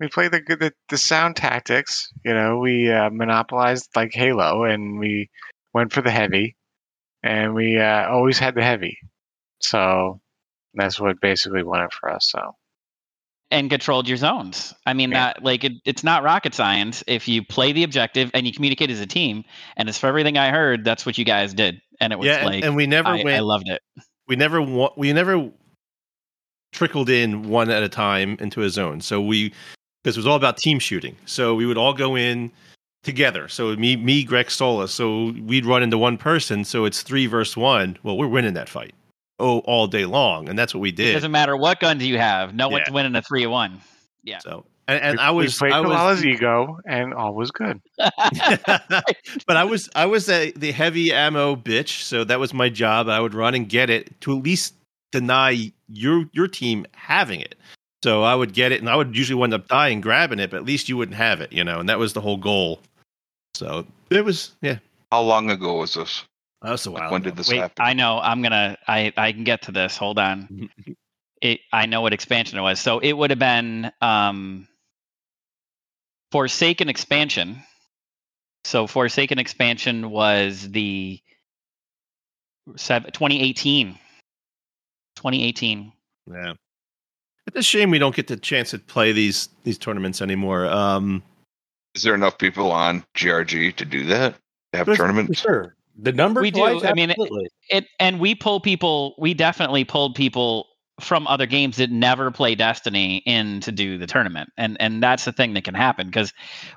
we played the, the the sound tactics. You know, we uh, monopolized like Halo, and we went for the heavy, and we uh, always had the heavy. So that's what basically won it for us. So and controlled your zones. I mean, Yeah. that like it, it's not rocket science if you play the objective and you communicate as a team. And as for everything I heard, that's what you guys did, and it was Yeah, and, like and we never I, went. I loved it. we never wa- we never trickled in one at a time into a zone. So we because it was all about team shooting. So we would all go in together. So me, me, Grex Sola. So we'd run into one person. So it's three versus one. Well, we're winning that fight. Oh, all day long, and that's what we did. It did. doesn't matter what guns you have. No one's Yeah. winning a three one. Yeah. So and, and we, I we was played I to was Lala's ego, and all was good. but I was I was a, the heavy ammo bitch, so that was my job. I would run and get it to at least deny your your team having it. So I would get it, and I would usually wind up dying grabbing it, but at least you wouldn't have it, you know. And that was the whole goal. So it was, yeah, How long ago was this? That was a Like, when did this Wait, happen? I know. I'm gonna. I I can get to this. Hold on. It. I know what expansion it was. So it would have been um, Forsaken expansion. So Forsaken expansion was the seven, 2018. 2018. Yeah, it's a shame we don't get the chance to play these these tournaments anymore. Um, Is there enough people on GRG to do that? To have But- tournaments? Sure. The numbers We do. I mean, absolutely. it and we pull people we definitely pulled people from other games that never play destiny in to do the tournament and and that's the thing that can happen because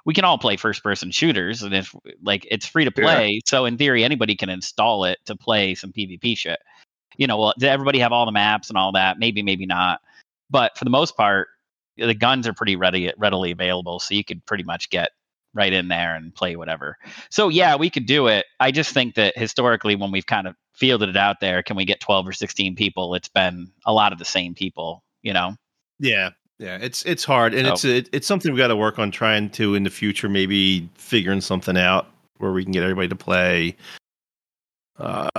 we can all play first person shooters and if like it's free to Yeah. play so in theory anybody can install it to play some pvp shit you know well does everybody have all the maps and all that maybe maybe not but for the most part the guns are pretty ready readily available so you could pretty much get right in there and play whatever so yeah, we could do it. I just think that historically, when we've kind of fielded it out there, can we get twelve or sixteen people? It's been a lot of the same people, you know. Yeah, yeah, it's it's hard, and So- it's it, it's something we've got to work on trying to in the future, maybe figuring something out where we can get everybody to play. Uh,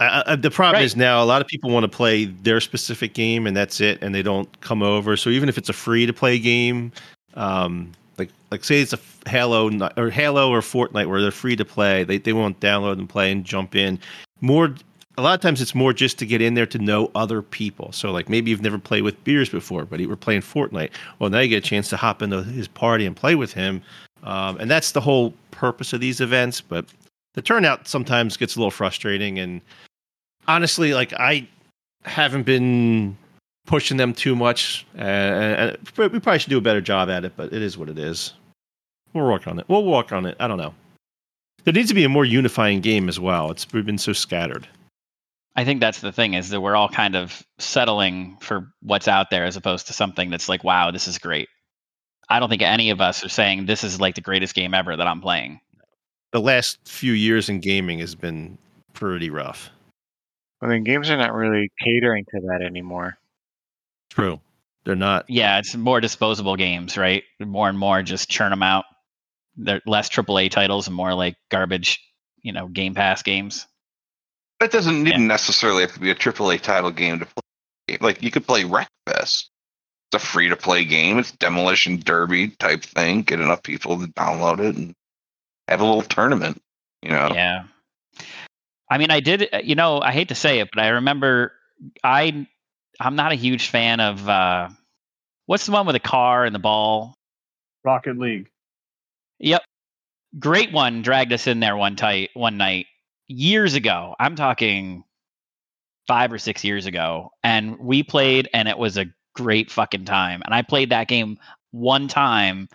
I, I, the problem Right. is now a lot of people want to play their specific game, and that's it, and they don't come over. So even if it's a free to play game, um, like like say it's a Halo or Halo or Fortnite where they're free to play, they they won't download and play and jump in. More a lot of times it's more just to get in there to know other people. So like maybe you've never played with Beers before, but you were playing Fortnite. Well, now you get a chance to hop into his party and play with him, um, and that's the whole purpose of these events. But the turnout sometimes gets a little frustrating, and honestly, like I haven't been pushing them too much, uh, and we probably should do a better job at it. But it is what it is. We'll work on it. We'll work on it. I don't know. There needs to be a more unifying game as well. It's we've been so scattered. I think that's the thing is that we're all kind of settling for what's out there as opposed to something that's like, wow, this is great. I don't think any of us are saying this is like the greatest game ever that I'm playing. the last few years in gaming has been pretty rough. I mean, games are not really catering to that anymore. True. They're not. Yeah, it's more disposable games, right? More and more just churn them out. They're less AAA titles and more like garbage, you know, Game Pass games. That doesn't Yeah. necessarily have to be a AAA title game to play. Like you could play Wreckfest. It's a free to play game. It's demolition derby type thing. Get enough people to download it and have a little tournament. You know, Yeah. I mean, I did, uh, you know, I hate to say it, but I remember I I'm not a huge fan of uh what's the one with the car and the ball? Rocket League. Yep. Great one dragged us in there one tight one night years ago. I'm talking 5 or 6 years ago and we played and it was a great fucking time. And I played that game one time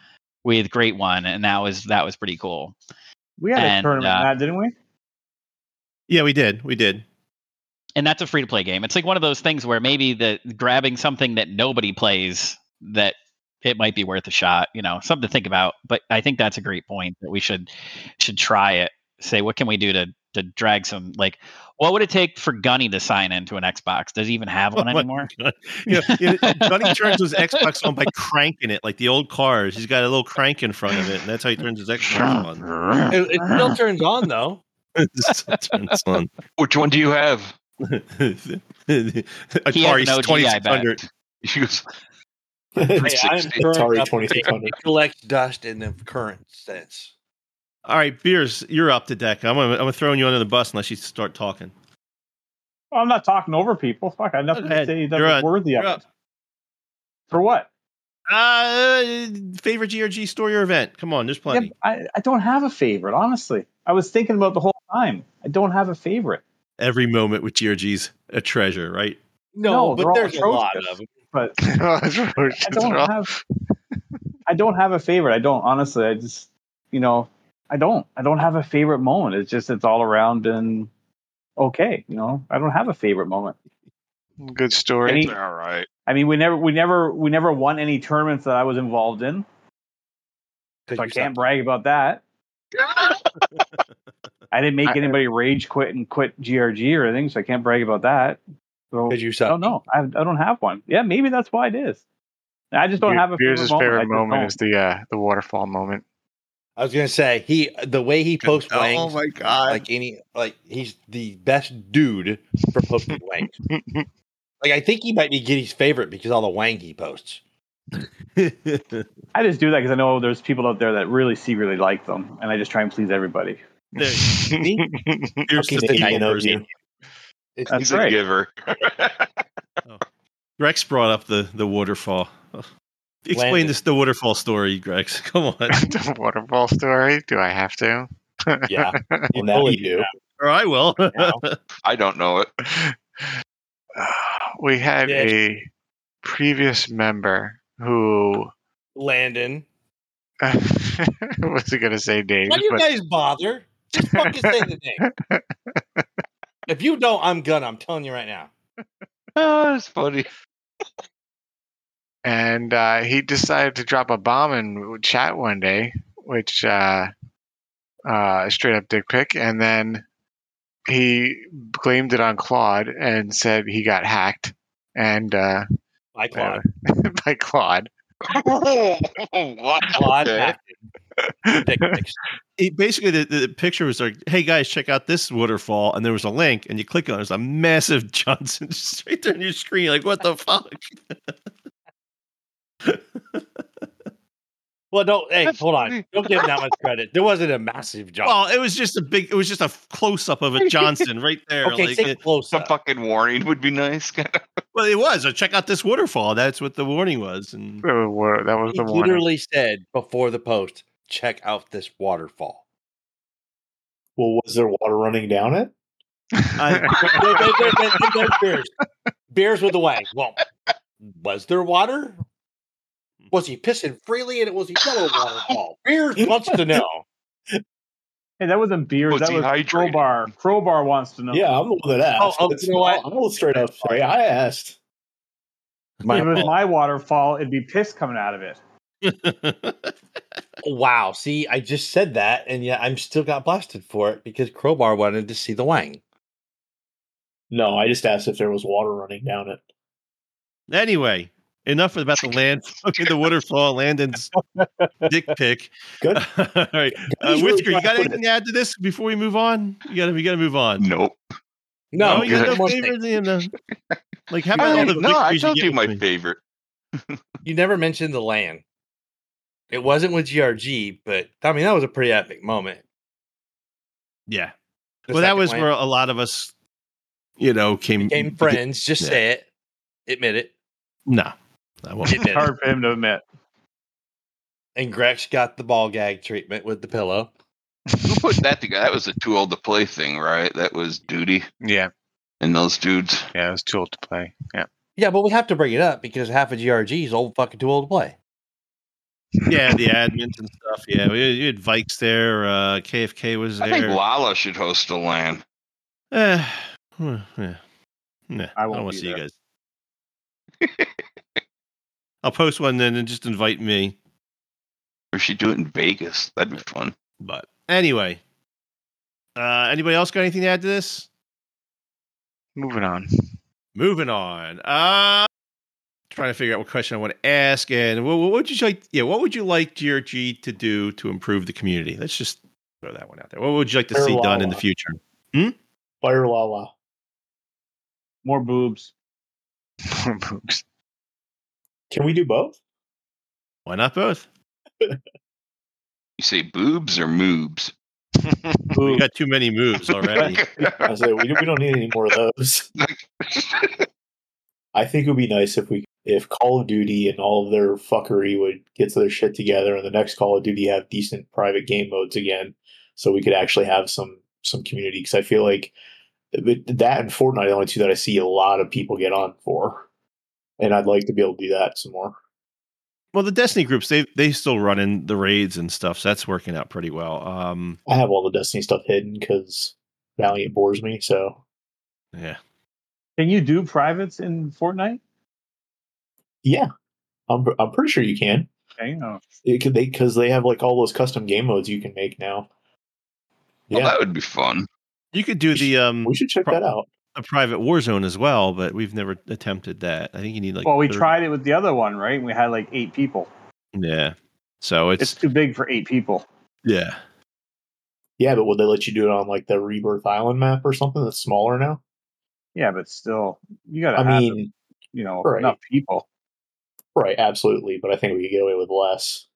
with Great One and that was that was pretty cool. We had And, a tournament, uh, Matt, didn't we? Yeah, we did. We did. And that's a free to play game. It's like one of those things where maybe the grabbing something that nobody plays that it might be worth a shot, you know, something to think about. But I think that's a great point that we should should try it. Say what can we do to to drag some like what would it take for Gunny to sign into an Xbox? Does he even have oh one Oh my anymore? God. You know, you Gunny turns his Xbox on by cranking it, like the old cars. He's got a little crank in front of it, and that's how he turns his Xbox on. It, it still turns on though. It still turns on. which one do you have? Atari He has an OG, I bet. 2600. Goes, Hey, I'm current Atari enough to 2600. collect dust in the current sense. All right, Beers, you're up to deck. I'm gonna, I'm gonna throw you under the bus unless you start talking. Well, I'm not talking over people. Fuck, I have nothing Go to say that's You're was on. worthy of You're it. up. For what? Uh, favorite GRG story or event? Come on, there's Yeah, plenty. I, I don't have a favorite, honestly. I was thinking about the whole time. I don't have a favorite. Every moment with GRG's a treasure, right? No, No, they're but there's a lot of them. But I don't have I don't have a favorite. I don't honestly. I just you know I don't. I don't have a favorite moment. It's just it's all around and okay. You know I don't have a favorite moment. Good story. Any- all right. I mean we never we never we never won any tournaments that I was involved in. So I can't suck. brag about that. I didn't make I- anybody rage quit and quit GRG or anything, so I can't brag about that. So 'Cause you I suck. don't know. I, I don't have one. Yeah, maybe that's why it is. I just don't have a Beers' favorite, favorite moment. moment is the uh, the waterfall moment. I was gonna say he the way he posts Oh wangs, my god! like any like he's the best dude for posting wangs. Like I think he might be Giddy's favorite because all the wang he posts. I just do that because I know there's people out there that really secretly like them, and I just try and please everybody. There, here's Okay, the Nick, evil know version. That's He's right. a giver. Oh. Grex brought up the the waterfall. Explain Landon. this the waterfall story, Grex. Come on. the waterfall story. Do I have to? yeah, And now you do. or I will. I don't know it. we had Yeah. a previous member who Landon. wasn't gonna say Dave. Why do you but guys bother? Just fucking say the name. If you don't, I'm gonna. I'm telling you right now. Oh, it's funny. and uh, he decided to drop a bomb in chat one day, which uh, uh, straight up dick pic, and then he blamed it on Claude and said he got hacked and uh, I Claude. by Claude. what? Claude Okay. Hacked it. Dick pics. It- basically, the, the picture was like, "Hey guys, check out this waterfall," and there was a link, and you click on it. There's a massive Johnson just right there on your screen. Like, what the fuck? Well, don't. Hey, That's hold on. funny. Don't give him that much credit. There wasn't a massive Johnson. Well, it was just a big. It was just a close up of a Johnson right there. okay, like, say it- close Some fucking warning would be nice. well, it was. Uh, check out this waterfall. That's what the warning was. And That was that was He the one. literally said before the post, "Check out this waterfall." Well, was there water running down it? I, There- there- there- there- there's beers. Beers with the wang. Well, was there water? Was he pissing freely and it was a yellow waterfall? Beers wants to know. Hey, that wasn't beers. Was that he was hydrated? Krobar. Krobar wants to know. Yeah, I'm the one that oh, asked. Oh, oh, you know what? I'm a little straight up say I asked. My if it was my waterfall, it'd be piss coming out of it. Wow. See, I just said that, and yet I'm still got blasted for it because Krobar wanted to see the Wang. No, I just asked if there was water running down it. anyway, enough about the land, fucking the waterfall, Landon's dick pic. Good. All right, uh, really Whisker, you got anything to add to this before we move on? You got to, we got to move on. Nope. No, you got no One favorite in the like. How about all the no, I told you my me? favorite. you never mentioned the land. It wasn't with GRG, but I mean that was a pretty epic moment. Yeah. The well, that was LAN where a lot of us, you know, came became friends. Just yeah. say it. Admit it. No, I won't. Admit it. Hard for him to admit. And Grex got the ball gag treatment with the pillow. Who put that together? That was a too old to play thing, right? That was Duty Yeah, and those dudes. yeah, it was too old to play. Yeah, Yeah, but we have to bring it up because half of GRG is old fucking too old to play. Yeah, the admins and stuff. Yeah, we had, you had Vikes there. Uh, KFK was there. I think Lala should host a LAN. Eh, hmm, yeah. Nah, I I, won't don't want be to see you guys. I'll post one then and just invite me. Or she do it in Vegas. That'd be fun. But anyway, uh, anybody else got anything to add to this? moving on. Moving on. Uh, trying to figure out what question I want to ask, and what, what would you like? Yeah, what would you like GRG to do to improve the community? Let's just throw that one out there. What would you like to see done in the Lala. future? Hmm? Fire Lala. More boobs. More boobs. Can we do both? Why not both? You say boobs or moobs? We got too many moves already. I say we, we don't need any more of those. I think it would be nice if we if Call of Duty and all of their fuckery would get their shit together and the next Call of Duty have decent private game modes again, so we could actually have some some community. Because I feel like that and Fortnite are the only two that I see a lot of people get on for, and I'd like to be able to do that some more. well, the Destiny groups they they still running the raids and stuff, so that's working out pretty well. Um, I have all the Destiny stuff hidden because Valiant bores me. So yeah, Can you do privates in Fortnite? Yeah, I'm I'm pretty sure you can. Okay. Oh. It could they because they have like all those custom game modes you can make now. Well, Yeah, that would be fun. you could do the um we should check pro- that out. a private war zone as well, but we've never attempted that. I think you need like well, we 30 tried it with the other one, right? We had like eight people. Yeah, so it's, It's too big for eight people. yeah. Yeah, but would they let you do it on like the Rebirth Island map or something that's smaller now? Yeah, but still, you got to I have mean, you know right. enough people. Right, absolutely, but I think we could get away with less.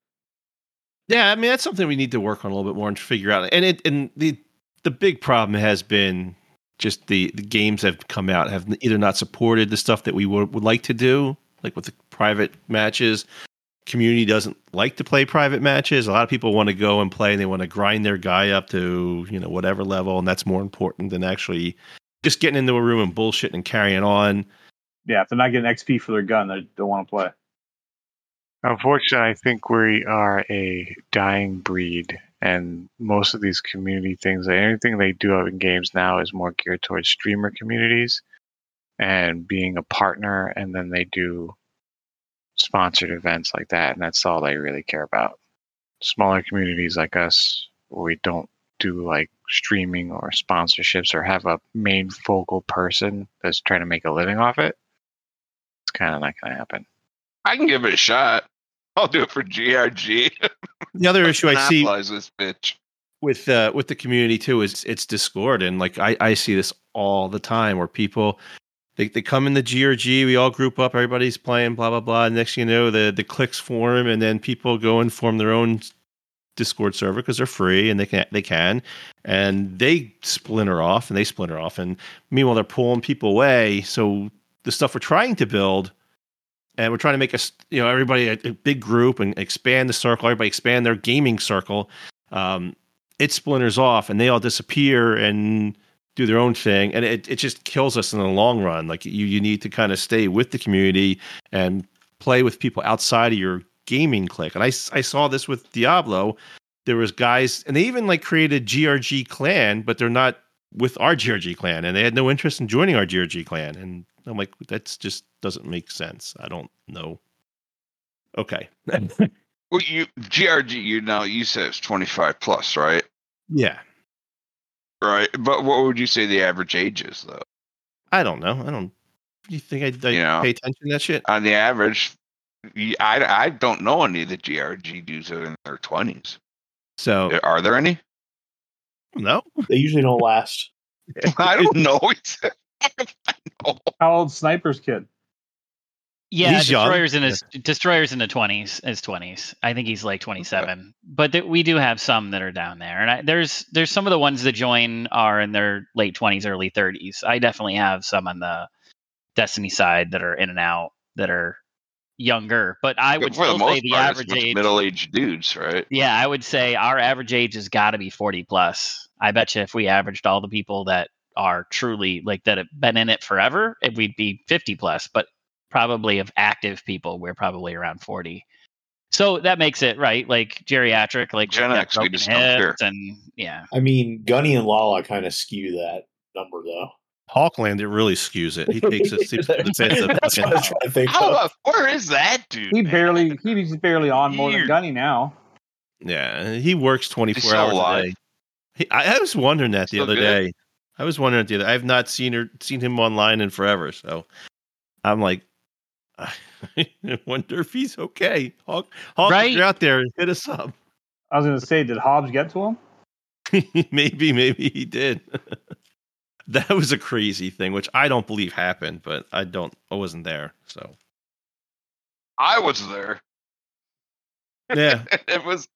Yeah, I mean that's something we need to work on a little bit more and figure out. And it and the the big problem has been just the the games that have come out have either not supported the stuff that we would, would like to do, like with the private matches. Community doesn't like to play private matches. A lot of people want to go and play and they want to grind their guy up to, you know, whatever level, and that's more important than actually just getting into a room and bullshitting and carrying on. Yeah, if they're not getting XP for their gun, they don't want to play. Unfortunately, I think we are a dying breed, and most of these community things, anything they do in games now, is more geared towards streamer communities and being a partner, and then they do sponsored events like that, and that's all they really care about. Smaller communities like us, we don't do like streaming or sponsorships or have a main focal person that's trying to make a living off it, it's kind of not going to happen. I can give it a shot. I'll do it for GRG. The other issue I see this bitch. with uh, with the community too is it's Discord, and like I, I see this all the time where people they, they come in the GRG, we all group up, everybody's playing, blah blah blah. Next thing you know, the the clicks form, and then people go and form their own Discord server because they're free and they can they can, and they splinter off and they splinter off, and meanwhile they're pulling people away. So the stuff we're trying to build. And we're trying to make us, you know, everybody a, a big group and expand the circle. Everybody expand their gaming circle. Um, it splinters off and they all disappear and do their own thing and it, it just kills us in the long run like you you need to kind of stay with the community and play with people outside of your gaming clique and i, I saw this with diablo there was guys and they even like created grg clan but they're not with our grg clan and they had no interest in joining our grg clan and i'm like that's just doesn't make sense i don't know okay Well, you GRG, you know, you said it's 25 plus, right? Yeah. Right. But what would you say the average age is, though? I don't know. I don't. You think I, I You know. pay attention to that shit? On the average, I, I don't know any of the GRG dudes that are in their 20s. So eh, Are there any? no. They usually don't last. I don't know. I know. How old Sniper's kid? Yeah, He's young. destroyers in his destroyers in the twenties, his twenties. I think he's like twenty seven. But th- we do have some that are down there, and I, there's there's some of the ones that join are in their late twenties, early thirties. I definitely have some on the Destiny side that are in and out that are younger. But I would For the say the part, average age. middle-aged dudes, right? Yeah, I would say our average age has got to be 40 plus. I bet you if we averaged all the people that are truly like that have been in it forever, it would be 50 plus, but probably of active people, we're probably around 40. So that makes it right, like geriatric, like Gen X, we broken just don't hips and yeah. I mean, Gunny and Lala kind of skew that number, though. Hawkland, it really skews it. He takes it. Seems to the fence That's what I was trying to think How, of. where is that dude? He barely he's barely on more than Gunny now. yeah, he works twenty four He's hours alive. a day. He, I, I was wondering that the Still other good? day. I was wondering that the other. I've not seen her seen him online in forever, so I'm like, I wonder if he's okay. Hawk, Hawk, Right? you're out there, hit us up. I was gonna say, did Hobbs get to him? maybe, maybe he did. that was a crazy thing, which I don't believe happened, but I don't. I wasn't there, so I was there. yeah, it was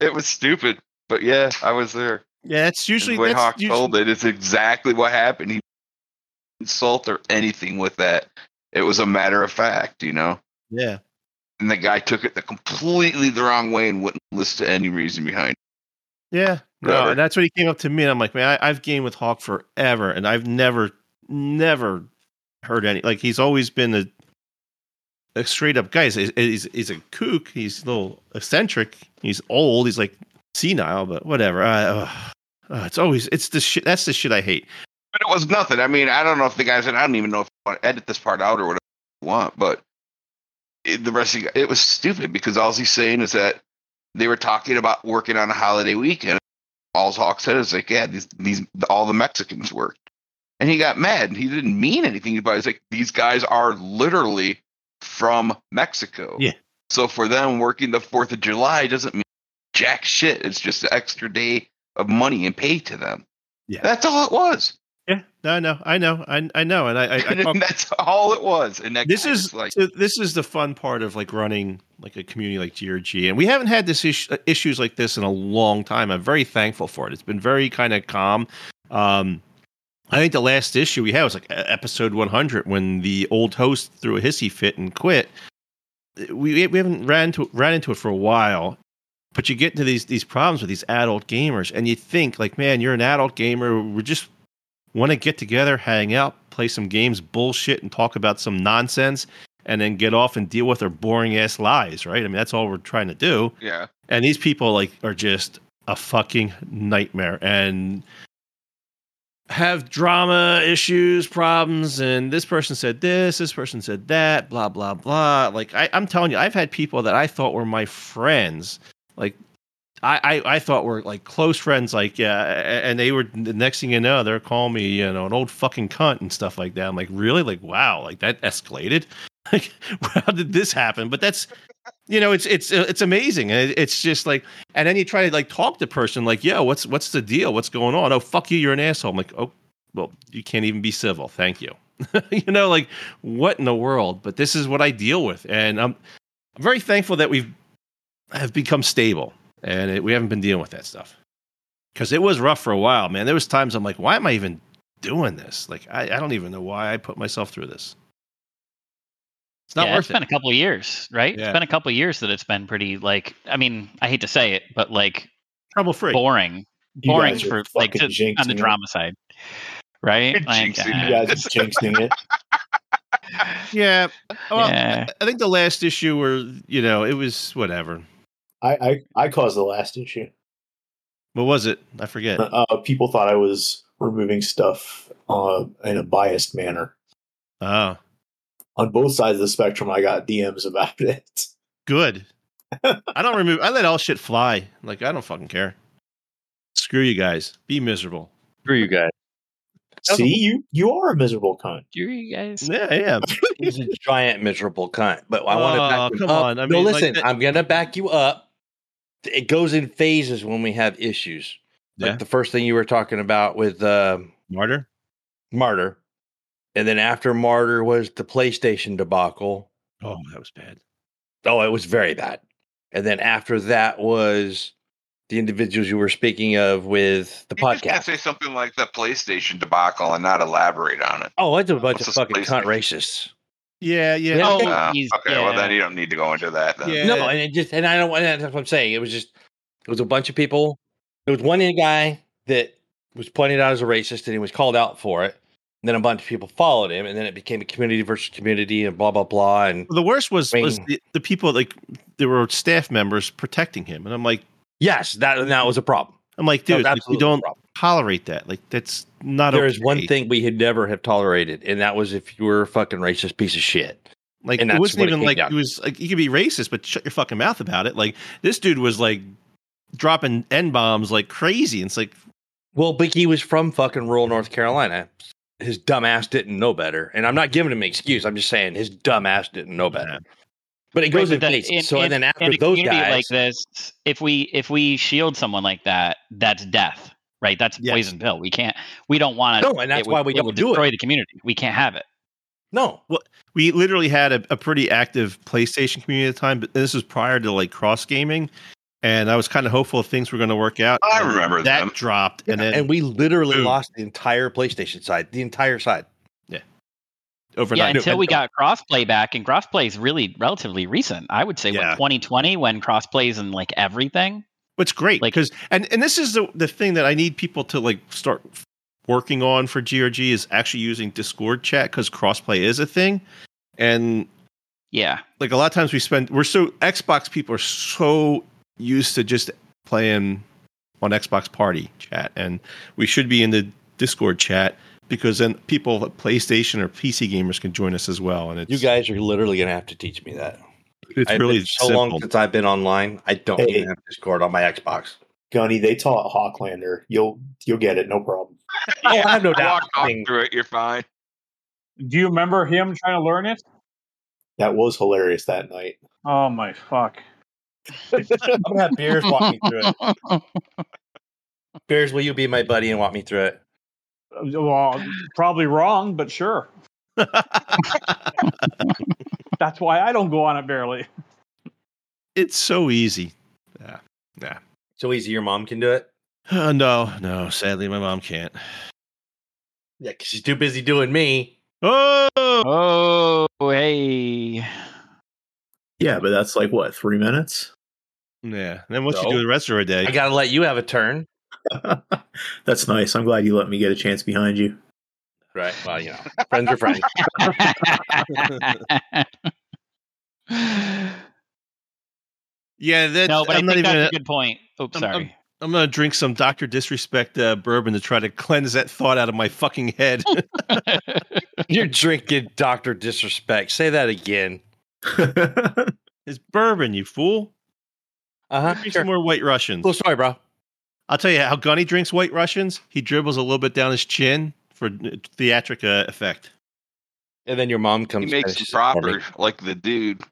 it was stupid, but yeah, I was there. Yeah. It's usually the Hawk usually, told it is exactly what happened. He didn't insult or anything with that. It was a matter of fact, you know. yeah. And the guy took it the completely the wrong way and wouldn't listen to any reason behind. it. Yeah, no, and that's when he came up to me, and I'm like, man, I, I've gamed with Hawk forever, and I've never, never heard any. Like he's always been a, a straight up guy. He's, he's he's a kook. He's a little eccentric. He's old. He's like senile, but whatever. I, uh, uh, it's always it's the shit. That's the shit I hate. But it was nothing. I mean, I don't know if the guy said I don't even know if I want to edit this part out or whatever you want, but it, the rest of the, it was stupid because all he's saying is that they were talking about working on a holiday weekend. All Hawk said is like, yeah, these these all the Mexicans worked, and he got mad. and He didn't mean anything, but he's like, these guys are literally from Mexico. Yeah. So for them, working the Fourth of July doesn't mean jack shit. It's just an extra day of money and pay to them. Yeah. That's all it was. Yeah, no, no, I know, I I know, and I I, I And that's all it was. And that this is like, so this is the fun part of like running like a community like GRG, and we haven't had this issue, uh, issues like this in a long time. I'm very thankful for it. It's been very kind of calm. Um, I think the last issue we had was like episode 100 when the old host threw a hissy fit and quit. We we haven't ran into ran into it for a while, but you get into these these problems with these adult gamers, and you think like, man, you're an adult gamer. We just want to get together, hang out, play some games, bullshit, and talk about some nonsense, and then get off and deal with our boring ass lies, right? I mean, that's all we're trying to do. yeah, And these people like are just a fucking nightmare and have drama issues, problems, and this person said this, this person said that, blah blah blah. Like I, I'm telling you, I've had people that I thought were my friends, like I, I, I thought were like close friends, like yeah, and they were the next thing you know, they're calling me, you know, an old fucking cunt and stuff like that. I'm like, really? Like, wow, like that escalated. Like, how did this happen? But that's, you know, it's it's it's amazing, and it's just like, and then you try to like talk to person, like, yo, what's what's the deal? What's going on? Oh, fuck you, you're an asshole. I'm like, oh, well, you can't even be civil. Thank you. you know, like what in the world? But this is what I deal with, and I'm I'm very thankful that we've have become stable, and it, we haven't been dealing with that stuff because it was rough for a while, man. There was times I'm like, why am I even doing this? Like, I, I don't even know why I put myself through this. It's not yeah, worth it's been a couple of years, right? Yeah. It's been a couple of years that it's been pretty like I mean, I hate to say it, but like Trouble free. boring. Boring for like to, on the jinxing it. drama side. Right? Like, Jinxing You uh, guys are jinxing it. Yeah. Well, yeah. I think the last issue where you know it was whatever. I, I, I caused the last issue. What was it? I forget. Uh, people thought I was removing stuff uh, in a biased manner. Oh, On both sides of the spectrum, I got DMs about it. good. I don't remove. I let all shit fly. Like I don't fucking care. Screw you guys. Be miserable. Screw you guys. See, you you are a miserable cunt. You guys. Yeah, yeah. He's a giant miserable cunt. But I want to Oh, back you come up. on. I no, mean, like listen, that- I'm gonna back you up. It goes in phases when we have issues. Like Yeah. the first thing you were talking about with um Martyr. Martyr, and then after Martyr was the PlayStation debacle. Oh, that was bad. Oh, it was very bad. And then after that was the individuals you were speaking of with the You just can't podcast. say something like the PlayStation debacle and not elaborate on it. Oh, it's a bunch What's of fucking cunt PlayStation? racists. Yeah, yeah. Oh, okay. Uh, he's- okay, well then you don't need to go into that. Then. Yeah. No, and it just and I don't. And that's what I'm saying. It was just it was a bunch of people. There was one guy that was pointed out as a racist, and he was called out for it. And then a bunch of people followed him, and then it became a community versus community, and blah blah blah. And The worst was was the, the people like there were staff members protecting him, and I'm like, yes, that that was a problem. I'm like, That was dude, like, we absolutely don't problem. Tolerate that. Like that's not. There is one thing we had never have tolerated, and that was if you were a fucking racist piece of shit. Like and it wasn't what it even like down it was like you could be racist, but shut your fucking mouth about it. Like this dude was like dropping n bombs like crazy. And it's like, Well, but he was from fucking rural North Carolina. His dumb ass didn't know better, and I'm not giving him an excuse. I'm just saying his dumb ass didn't know better. But it goes Right, in but that- phases. So and then after in a those community guys, like this, if we if we shield someone like that, that's death, right? That's Yes. poison pill. We can't. We don't want to. No, and that's why we don't would do it. destroy the community. We can't have it. no, Well, we literally had a, a pretty active PlayStation community at the time, but this was prior to like cross gaming. And I was kind of hopeful things were going to work out. I remember that them. dropped, and then and we literally Boom. lost the entire PlayStation side, the entire side. Yeah. overnight. Yeah, until we got crossplay back, and crossplay is really relatively recent. I would say Yeah. what 2020 when crossplay is in like everything. What's great Like- because and and this is the the thing that I need people to like start working on for GRG is actually using Discord chat because crossplay is a thing, and Yeah, like a lot of times we spend we're so Xbox people are so used to just playing on Xbox Party chat, and we should be in the Discord chat because then people at PlayStation or PC gamers can join us as well. And it's You guys are literally going to have to teach me that. It's I've really been so simple. long since I've been online. I don't Hey. even have Discord on my Xbox. Gunny, they taught Hawklander. You'll you'll get it, no problem. Oh, I have no doubt. Walk I through it, you're fine. Do you remember him trying to learn it? That was hilarious that night. Oh my fuck! I'm gonna have Beers walk me through it. Beers, will you be my buddy and walk me through it? Well, probably wrong, but sure. That's why I don't go on it barely. it's so easy. Yeah, yeah. So easy, your mom can do it. Uh, no, no. Sadly, my mom can't. Yeah, because she's too busy doing me. Oh, Oh, hey. Yeah, but that's like what three minutes. yeah. And then what So? you do the rest of her day? I gotta let you have a turn. that's nice. I'm glad you let me get a chance behind you. Right. Well, you know, friends are friends. yeah, that's. no, but I'm I not think even. that's Gonna, a good point. Oops, I'm- sorry. I'm gonna drink some Doctor Disrespect uh, bourbon to try to cleanse that thought out of my fucking head. You're drinking Doctor Disrespect. Say that again. it's bourbon, you fool. Uh huh. Drink some more White Russians. Cool story, bro. I'll tell you how Gunny drinks White Russians. He dribbles a little bit down his chin for theatric uh, effect. And then your mom comes. He comes. makes finishes it proper, like the dude.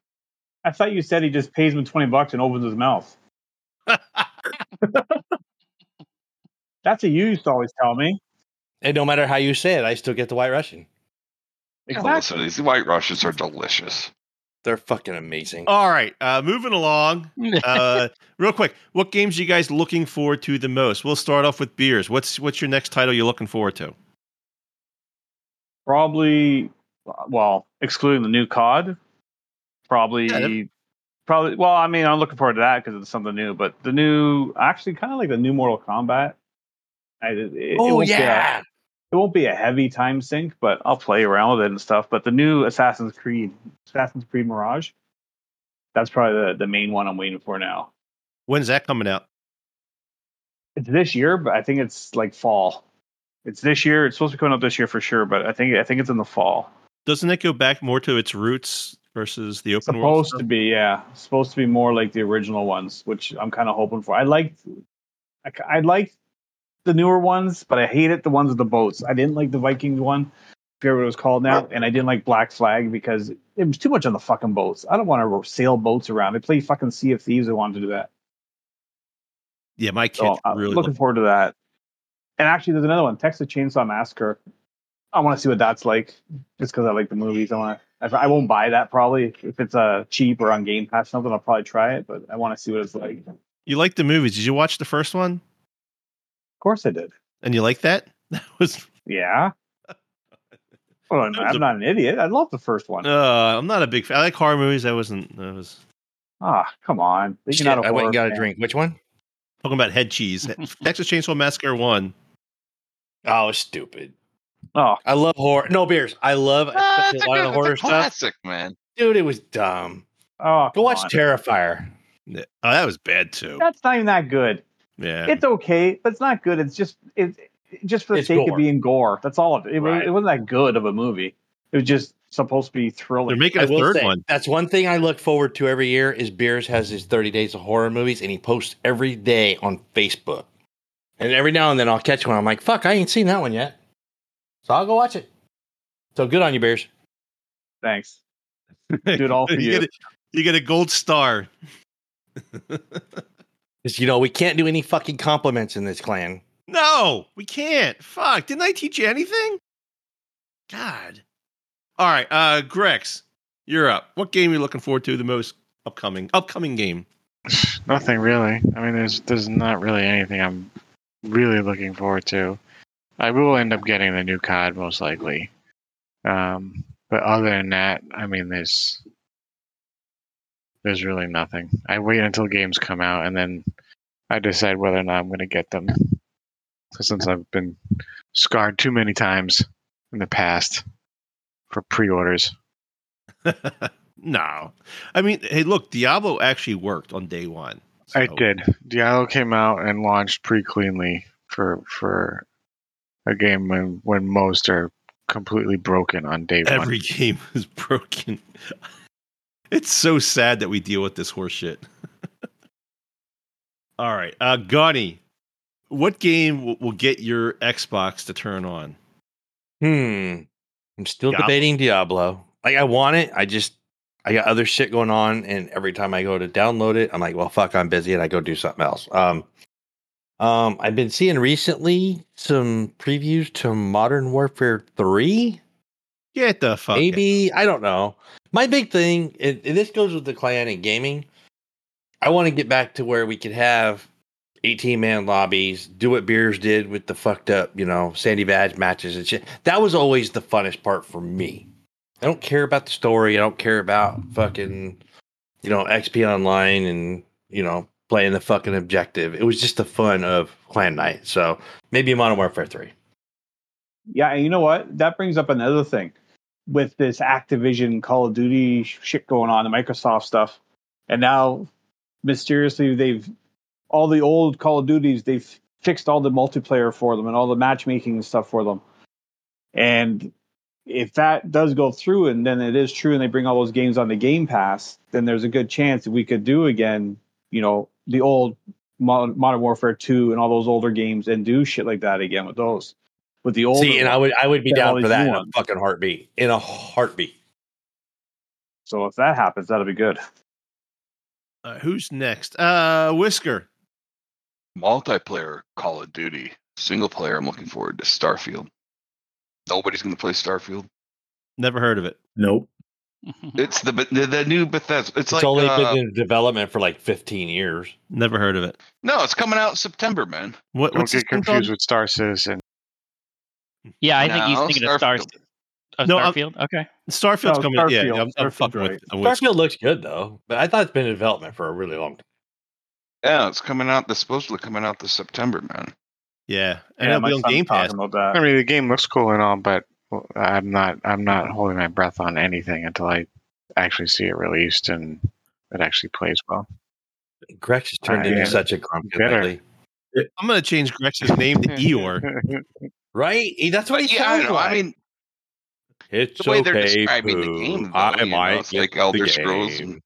I thought you said he just pays him twenty bucks and opens his mouth. That's what you used to always tell me. And no matter how you say it, I still get the White Russian. Oh, listen, these white Russians are delicious. They're fucking amazing. All right, uh, moving along. Uh, real quick, what games are you guys looking forward to the most? We'll start off with beers. What's what's your next title you're looking forward to? Probably, well, excluding the new COD. Probably, Yeah, probably. Well, I mean, I'm looking forward to that because it's something new. But the new, actually, kind of like the new Mortal Kombat. I, it, it oh won't be a- yeah. it won't be a heavy time sink, but I'll play around with it and stuff. But the new Assassin's Creed, Assassin's Creed Mirage, that's probably the, the main one I'm waiting for now. When's that coming out? It's this year, but I think it's like fall. It's this year. It's supposed to be coming up this year for sure, but I think I think it's in the fall. Doesn't it go back more to its roots versus the open world. Supposed to be, yeah. Supposed to be more like the original ones, which I'm kind of hoping for. I liked, I, I liked the newer ones, but I hated the ones with the boats. I didn't like the Vikings one, forget what it was called now, and I didn't like Black Flag because it was too much on the fucking boats. I don't want to sail boats around. They play fucking Sea of Thieves. I wanted to do that. Yeah, my kid So I'm really. looking forward to that. And actually, there's another one, Texas Chainsaw Massacre. I want to see what that's like, just because I like the movies. I want to. I won't buy that probably if it's uh, cheap or on Game Pass. or Something I'll probably try it, but I want to see what it's like. You like the movies? Did you watch the first one? Of course, I did. And you like that? That was. Yeah. Well, I'm, I'm a- not an idiot. I love the first one. Uh, I'm not a big fan. I like horror movies. I wasn't. I was Ah, come on. You're Shit, not a I went and horror got a drink. Which one? talking about head cheese. Texas Chainsaw Massacre one. Oh, stupid. Oh, I love horror. No beers. I love Ah, especially a lot a, of the horror a stuff. classic, man. Dude, it was dumb. oh, Go watch on. Terrifier. Yeah. Oh, that was bad too. That's not even that good. Yeah. It's okay, but it's not good. It's just it's just for the It's sake gore. of being gore. That's all. It, it, Right. it wasn't that good of a movie. It was just supposed to be thrilling. They're making I a will third say, one. That's one thing I look forward to every year is Beers has his 30 days of horror movies and he posts every day on Facebook. And every now and then I'll catch one. I'm like, fuck, I ain't seen that one yet. So I'll go watch it. So good on you, Beers. Thanks. Do it all for you. Get a, you get a gold star. Because, you know, we can't do any fucking compliments in this clan. No, we can't. Fuck. Didn't I teach you anything? God. All right, uh Grex, you're up. What game are you looking forward to the most upcoming upcoming game? Nothing really. I mean, there's there's not really anything I'm really looking forward to. I will end up getting the new COD most likely. Um, but other than that, I mean, there's there's really nothing. I wait until games come out and then I decide whether or not I'm going to get them. Since I've been scarred too many times in the past for pre-orders, no. I mean, hey, look, Diablo actually worked on day one. I did. Diablo came out and launched pretty cleanly for for a game when when most are completely broken on day one. Every game is broken. It's so sad that we deal with this horse shit. All right, uh, Gunny, what game will, will get your Xbox to turn on? Hmm. I'm still Diablo. debating Diablo. Like I want it. I just I got other shit going on, and every time I go to download it, I'm like, well, fuck, I'm busy, and I go do something else. Um, um, I've been seeing recently some previews to Modern Warfare Three. Get the fuck. Maybe I don't know. My big thing, and, and this goes with the clan and gaming. I want to get back to where we could have 18 man lobbies, do what Beers did with the fucked up, you know, Sandy Badge matches and shit. That was always the funnest part for me. I don't care about the story. I don't care about fucking, you know, XP online and, you know, playing the fucking objective. It was just the fun of clan night. So maybe Modern Warfare 3. Yeah, and you know what? That brings up another thing with this Activision Call of Duty shit going on, the Microsoft stuff, and now mysteriously they've all the old Call of Duties they've fixed all the multiplayer for them and all the matchmaking and stuff for them. And if that does go through, and then it is true, and they bring all those games on the Game Pass, then there's a good chance that we could do again, you know, the old Modern Modern Warfare 2 and all those older games and do shit like that again with those. With the old See, and I would I would be down for that new in a fucking heartbeat. In a heartbeat. So if that happens, that'll be good. Uh, who's next? Uh, Whisker. Multiplayer Call of Duty. Single player, I'm looking forward to Starfield. Nobody's going to play Starfield. Never heard of it. Nope. It's the the, the new Bethesda. It's, It's like only uh, been in development for like 15 years. Never heard of it. no, it's coming out in September, man. What, don't what's this get thing confused called? with Star Citizen. yeah, I think he's No, thinking of Star. Starfield. Oh, No, I'm- Okay. Starfield's No, coming. Yeah, Starfield. yeah, I'm, I'm Starfield's fucking with. I'm with Starfield looks good though, but I thought it's been in development for a really long time. Yeah, it's coming out. It's supposedly coming out this September, man. Yeah, and Yeah, it'll be on son's Game Pass. talking about I mean, the game looks cool and all, but I'm not I'm not holding my breath on anything until I actually see it released and it actually plays well. Grex has turned I into am such a grumpy lately. I'm gonna change Grex's name to Eeyore. Right? That's what he yeah, I sounds know. like. I mean, It's The way they're okay. describing the game, though, I you know, might it's get like Elder the Scrolls game. and-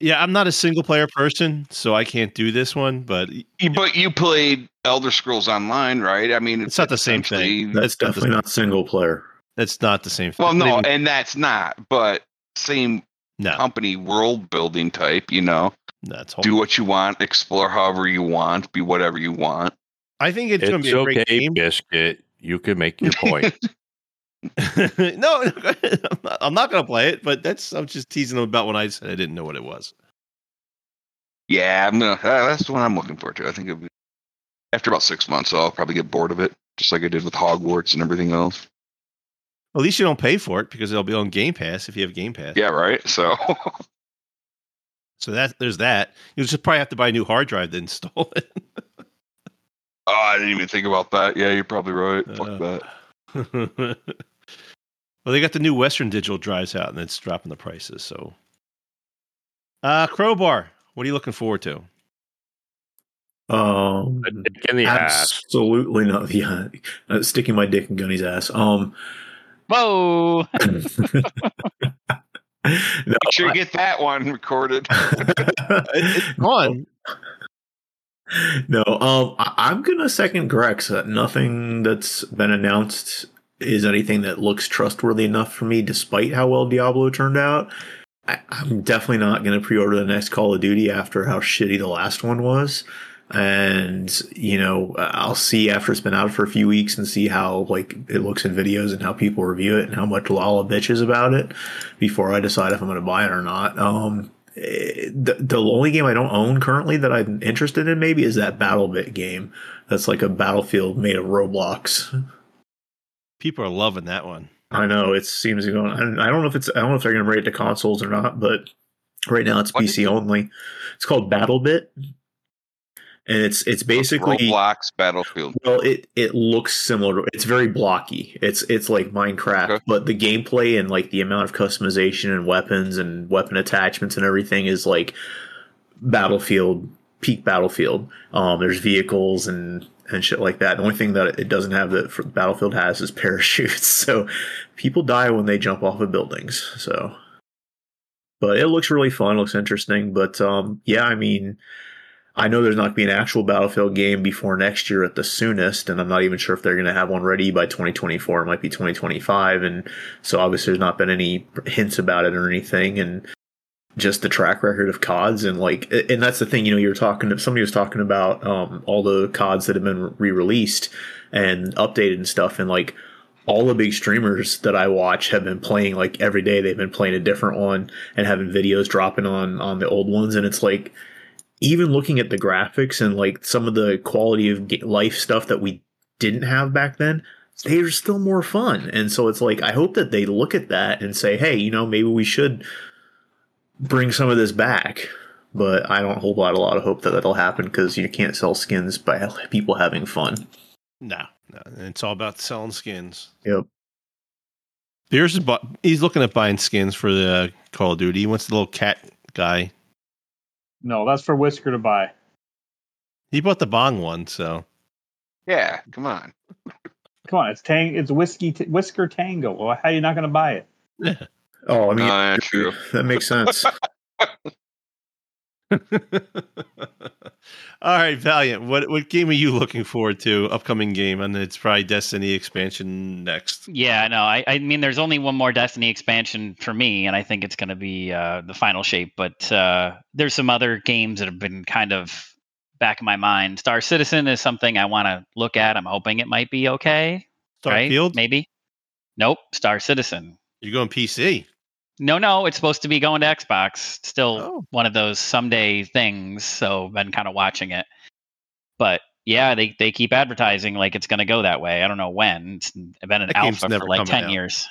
Yeah, I'm not a single player person, so I can't do this one. But You- But you played Elder Scrolls Online, right? I mean, It's not the same thing. essentially- That's definitely not single player. that's not the same. Thing. Well, no, Maybe- and that's not. But same no, company world building type. You know, that's whole. do what you want, explore however you want, be whatever you want. I think it's, going to be a great game. biscuit. You can make your point. no, I'm not, I'm not going to play it. But that's I'm just teasing them about when I said I didn't know what it was. Yeah, I'm gonna. Uh, that's the one I'm looking forward to. I think it'll be, after about six months, I'll probably get bored of it, just like I did with Hogwarts and everything else. At least you don't pay for it because it'll be on Game Pass if you have Game Pass. Yeah, right. So So that there's that. You'll just probably have to buy a new hard drive to install it. Oh, I didn't even think about that. Yeah, you're probably right. Fuck Uh, that. well, they got the new Western digital drives out, and it's dropping the prices. So, uh, Krobar, what are you looking forward to? Um, dick in the ass. absolutely not. Yeah, uh, sticking my dick in Gunny's ass. Um, Whoa! no, Make sure you get that one recorded. It's fun. No, um, I, I'm gonna second Grex. Uh, nothing that's been announced is anything that looks trustworthy enough for me, despite how well Diablo turned out. I, I'm definitely not gonna pre-order the next Call of Duty after how shitty the last one was. And you know, I'll see after it's been out for a few weeks and see how like it looks in videos and how people review it and how much Lala bitches about it before I decide if I'm to buy it or not. Um, the, the only game I don't own currently that I'm interested in maybe is that BattleBit game. That's like a battlefield made of Roblox. People are loving that one. I know it seems to go. I I don't know if it's. I don't know if they're going to bring it to consoles or not, but right now it's What PC only. It's called BattleBit, and it's it's basically Roblox Battlefield. well, it it looks similar. It's very blocky. It's it's like Minecraft, Okay. but the gameplay and like the amount of customization and weapons and weapon attachments and everything is like Battlefield, peak Battlefield. Um, there's vehicles and and shit like that. The only thing that it doesn't have that Battlefield has is parachutes. So people die when they jump off of buildings. So, but it looks really fun. Looks interesting. But um, yeah, I mean. I know there's not going to be an actual Battlefield game before next year at the soonest, and I'm not even sure if they're going to have one ready by 2024. It might be 2025, and so obviously there's not been any hints about it or anything, and just the track record of CODs and like, and that's the thing. You know, you were talking to somebody was talking about um, all the CODs that have been re-released and updated and stuff, and like all the big streamers that I watch have been playing like every day. They've been playing a different one and having videos dropping on on the old ones, and it's like even looking at the graphics and like some of the quality of life stuff that we didn't have back then they're still more fun and so it's like i hope that they look at that and say hey you know maybe we should bring some of this back but i don't hold out a lot of hope that that'll happen because you can't sell skins by people having fun No, no, it's all about selling skins. Yep. Beers is bu- he's looking at buying skins for the uh, Call of Duty. He wants the little cat guy. No, that's for Whisker to buy. He bought the Bong one, so Yeah, come on. Come on, it's tang. It's whiskey t- Whisker Tango. Well, how are you not going to buy it? oh i mean No, yeah, true. that makes sense All right, Valiant. What what game are you looking forward to? Upcoming game, and it's probably Destiny expansion next. Yeah, no, I, I mean, there's only one more Destiny expansion for me, and I think it's going to be uh, the final shape. But uh, there's some other games that have been kind of back in my mind. Star Citizen is something I want to look at. I'm hoping it might be okay. right? Starfield. Maybe. Nope. Star Citizen. You're going PC. No, no, it's supposed to be going to Xbox. Still Oh. one of those someday things. So been kind of watching it. But yeah, they, they keep advertising like it's going to go that way. I don't know when. It's been an That alpha for like 10 out. years,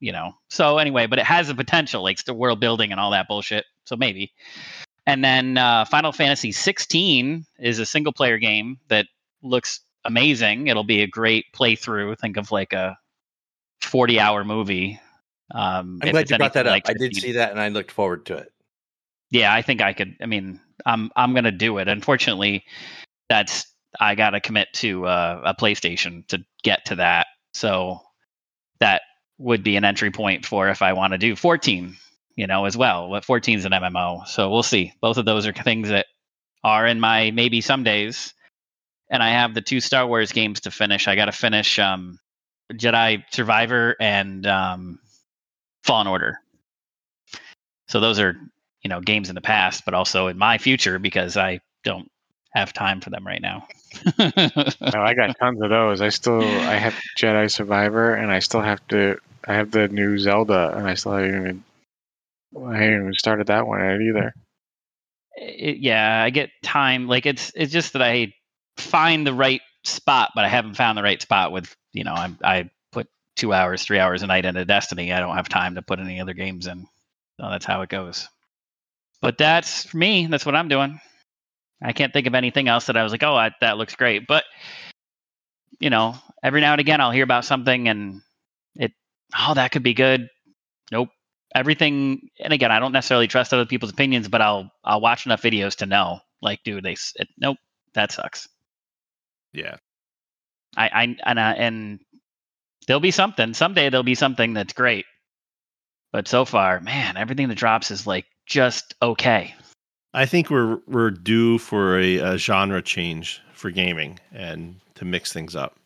you know. So anyway, but it has the potential, like the world building and all that bullshit. So maybe. And then uh, Final Fantasy 16 is a single player game that looks amazing. It'll be a great playthrough. Think of like a 40 hour movie. Um, I'm glad you brought that up. like I did see that and I looked forward to it. Yeah, I think I could. I mean, I'm I'm gonna do it. Unfortunately, that's I gotta commit to uh, a PlayStation to get to that. So that would be an entry point for if I want to do 14, you know, as well. What 14 is an MMO, so we'll see. Both of those are things that are in my maybe some days. And I have the two Star Wars games to finish. I got to finish um, Jedi Survivor and um, Fallen Order. So those are you know games in the past, but also in my future because I don't have time for them right now. Oh, I got tons of those. I still I have Jedi Survivor, and I still have to. I have the new Zelda, and I still haven't even. I haven't even started that one yet either. it, yeah, I get time. Like it's it's just that I find the right spot, but I haven't found the right spot with you know I I two hours, three hours a night into Destiny. I don't have time to put any other games in. So that's how it goes. But that's for me. That's what I'm doing. I can't think of anything else that I was like, oh, I, that looks great. But you know, every now and again, I'll hear about something and it, oh, that could be good. Nope. Everything, and again, I don't necessarily trust other people's opinions, but I'll I'll watch enough videos to know, like, dude, they, it, nope, that sucks. Yeah. I, I and uh, and there'll be something someday. There'll be something that's great. But so far, man, everything that drops is like just okay. I think we're we're due for a, a genre change for gaming and to mix things up.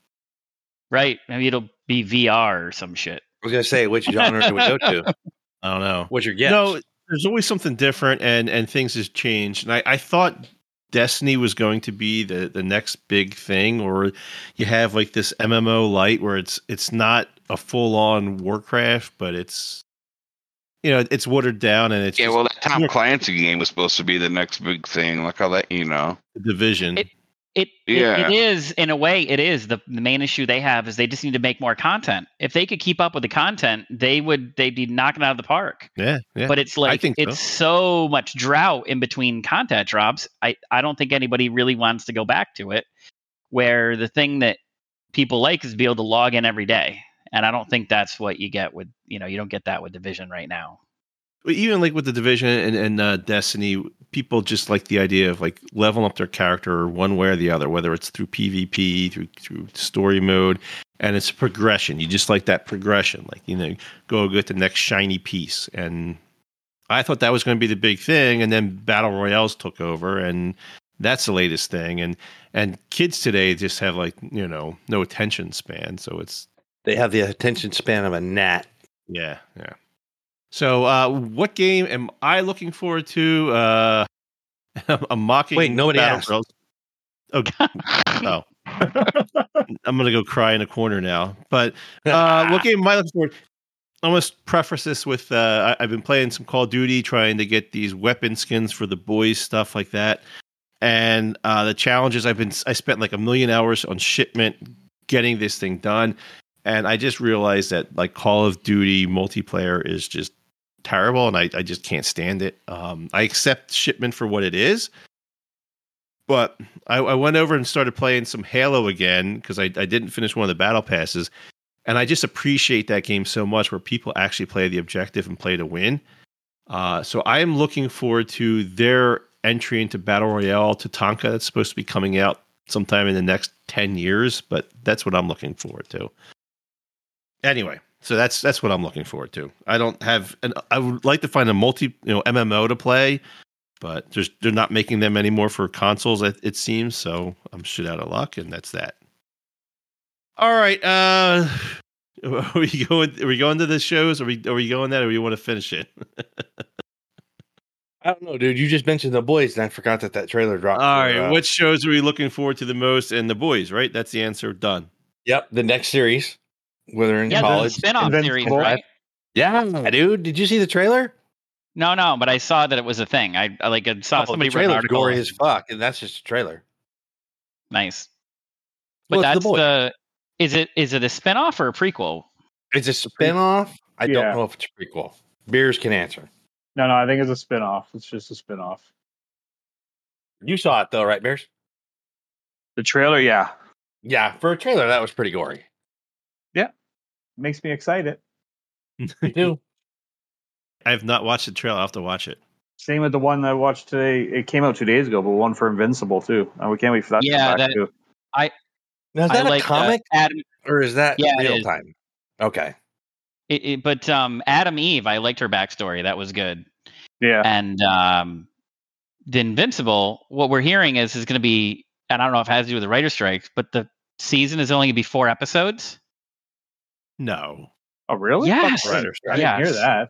Right? Maybe it'll be VR or some shit. I was gonna say, which genre do we go to? I don't know. What's your guess? No, there's always something different, and and things has changed. And I, I thought Destiny was going to be the the next big thing, or you have like this MMO light where it's it's not a full on Warcraft, but it's you know it's watered down and it's Yeah, just well, that Tom Yeah. Clancy game was supposed to be the next big thing. Like I'll let you know. the division. It- It, it Yeah. it is in a way it is the, the main issue they have is they just need to make more content. If they could keep up with the content, they would they'd be knocking out of the park. yeah, yeah. But it's like think so. it's so much drought in between content drops. I I don't think anybody really wants to go back to it. Where the thing that people like is to be able to log in every day, and I don't think that's what you get with you know you don't get that with Division right now. But even like with the division and, and uh, Destiny, people just like the idea of like leveling up their character one way or the other, whether it's through PvP, through through story mode, and it's a progression. You just like that progression, like you know, go get the next shiny piece. And I thought that was going to be the big thing, and then battle royales took over, and that's the latest thing. And and kids today just have like you know no attention span, so it's they have the attention span of a gnat. yeah, yeah. So, uh, what game am I looking forward to? Uh, I'm mocking. Wait, nobody asked. Royals. Oh, oh. I'm gonna go cry in a corner now. But uh, what game am I looking forward? I must preface this with uh, I, I've been playing some Call of Duty, trying to get these weapon skins for the boys, stuff like that. And uh, the challenges I've been I spent like a million hours on shipment getting this thing done, and I just realized that like Call of Duty multiplayer is just terrible, and I, I just can't stand it. Um, I accept shipment for what it is, but I, I went over and started playing some Halo again because I, I didn't finish one of the battle passes, and I just appreciate that game so much where people actually play the objective and play to win. Uh, so I am looking forward to their entry into Battle Royale to Tatanka that's supposed to be coming out sometime in the next 10 years, but that's what I'm looking forward to. Anyway, so that's that's what I'm looking forward to. I don't have an I would like to find a multi, you know, MMO to play, but there's they're not making them anymore for consoles it, it seems, so I'm shit out of luck and that's that. All right, uh are we going are we going to the shows? Are we are we going that or we want to finish it? I don't know, dude. You just mentioned the boys, and I forgot that that trailer dropped. All right, uh, what shows are we looking forward to the most? And the boys, right? That's the answer. Done. Yep, the next series, where they're in Yeah, the college. spin-off Invincible. series, right? Yeah, dude. Did you see the trailer? No, no, but I saw that it was a thing. I, I like I saw Oh, somebody the wrote an trailer's article. gory as fuck, and that's just a trailer. Nice. But Well, that's the the, is it is it a spinoff or a prequel? It's a spin-off. I Yeah. don't know if it's a prequel. Beers can answer. No, no, I think it's a spin-off. It's just a spin-off. You saw it though, right, Beers? The trailer, yeah, Yeah, for a trailer, that was pretty gory. Makes me excited. Me too. I have not watched the trail. I'll have to watch it. Same with the one I watched today. It came out two days ago, but one for Invincible too. And we can't wait for that. to come Yeah, back that- too. Now is I that a like uh, comic Adam. or is that Yeah, real is. time? Okay. It, it, but um, Atom Eve, I liked her backstory. That was good. Yeah. And um, the Invincible, what we're hearing is is going to be, and I don't know if it has to do with the writer strikes, but the season is only going to be four episodes. No. Oh, really? Yes. I didn't hear that.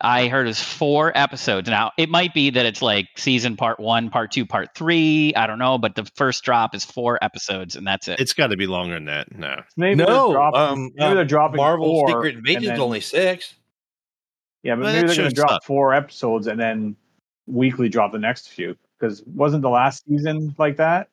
I heard it's four episodes. Now it might be that it's like season part one, part two, part three. I don't know, but the first drop is four episodes, and that's it. It's got to be longer than that. No. Maybe they're dropping, um, maybe they're um, dropping Marvel four, Secret and Invasion's only six. Yeah, but Well, maybe they're going to drop up. four episodes and then weekly drop the next few. Because wasn't the last season like that?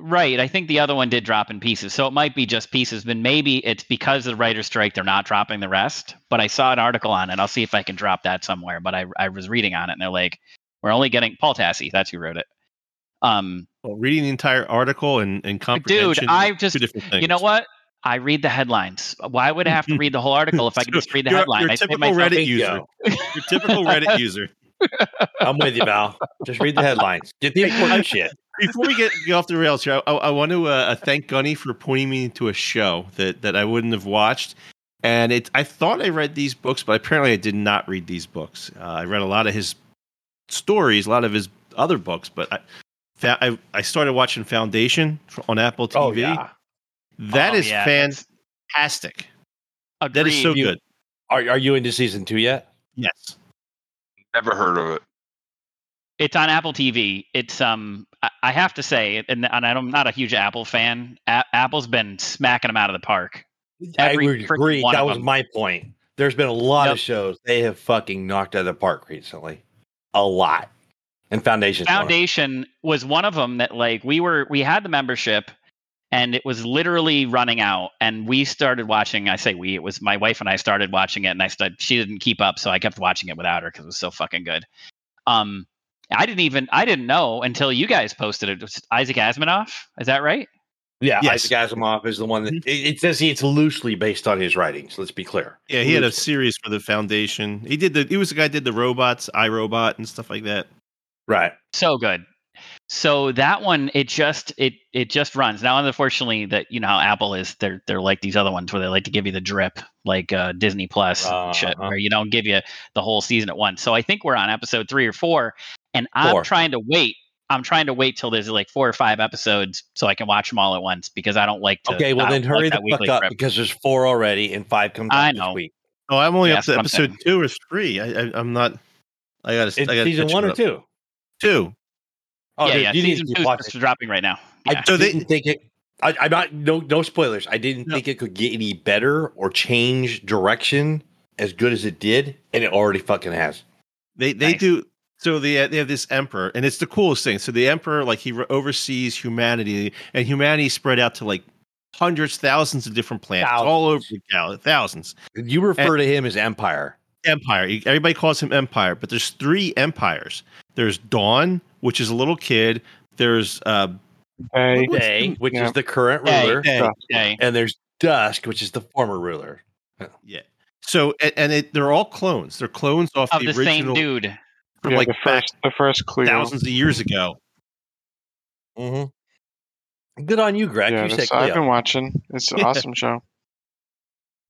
Right. I think the other one did drop in pieces. So it might be just pieces, but maybe it's because of the writer's strike, they're not dropping the rest. But I saw an article on it. I'll see if I can drop that somewhere. But I, I was reading on it and they're like, we're only getting Paul Tassi. That's who wrote it. Um, Well, reading the entire article and, and comprehension. Dude, I just- two different things. you know what? I read the headlines. Why would I have to read the whole article if I can So just read the you're- headline? you're I save typical myself- Reddit user. Bingo. Your typical Reddit user. I'm with you, Val. Just read the headlines. Get the important shit. Before we get, get off the rails here, I, I want to uh, thank Gunny for pointing me to a show that, that I wouldn't have watched. And it, I thought I read these books, but apparently I did not read these books. Uh, I read a lot of his stories, a lot of his other books, but I, I, I started watching Foundation on Apple TV. Oh yeah. That Oh, is yeah, that's- fantastic. That is so You- good. Are are you into season two yet? Yes. Never heard of it. It's on Apple TV. It's um, I, have to say, and, and I'm not a huge Apple fan. A- Apple's been smacking them out of the park. Every I would agree. That was them. my point. There's been a lot Yep. of shows they have fucking knocked out of the park recently. A lot. And Foundation. Foundation was one of them that like we were we had the membership and it was literally running out and we started watching I say we it was my wife and I started watching it and I started she didn't keep up so I kept watching it without her cuz it was so fucking good. Um I didn't even I didn't know until you guys posted it. It was Isaac Asimov, is that right? Yeah, Yes. Isaac Asimov is the one that Mhm. it, it says he, it's loosely based on his writings. Let's be clear. Yeah, he had a series for the Foundation. He did the. He was the guy that did the robots, iRobot, and stuff like that. right. So good. So that one, it just it it just runs now. Unfortunately, that you know how Apple is. They're they're like these other ones where they like to give you the drip, like uh, Disney Plus Plus, shit, Uh-huh. where you don't give you the whole season at once. So I think we're on episode three or four, and I'm Four. trying to wait. I'm trying to wait till there's like four or five episodes so I can watch them all at once because I don't like to. Okay, well then don't like hurry the fuck up drip. because there's four already and five comes I out know. this week. Oh, I'm only Yeah, up to that's what I'm episode saying. two or three. I, I, I'm not. I got to. It's I got season one or two. Two. Oh, yeah, dude, yeah. you need Season to two keep watching. is dropping right now. I Yeah. So they- didn't think it. I, I'm not. No, no spoilers. I didn't No. think it could get any better or change direction as good as it did, and it already fucking has. They they Nice. do. So they they have this emperor, and it's the coolest thing. So the emperor, like he re- oversees humanity, and humanity spread out to like hundreds, thousands of different planets all over the galaxy, thousands. You refer to him as Empire. Empire. Everybody calls him Empire, but there's three empires. There's Dawn, which is a little kid. There's uh, Hey, Day, which Yeah. is the current ruler, Day. Okay. and there's Dusk, which is the former ruler. yeah. So and, and it, they're all clones. They're clones off Of the, the original same dude. From yeah, like the back first the first clue. thousands of years ago. Mm-hmm. Good on you, Grex. Yeah, you that's- said I've Cleon. been watching. It's an awesome show.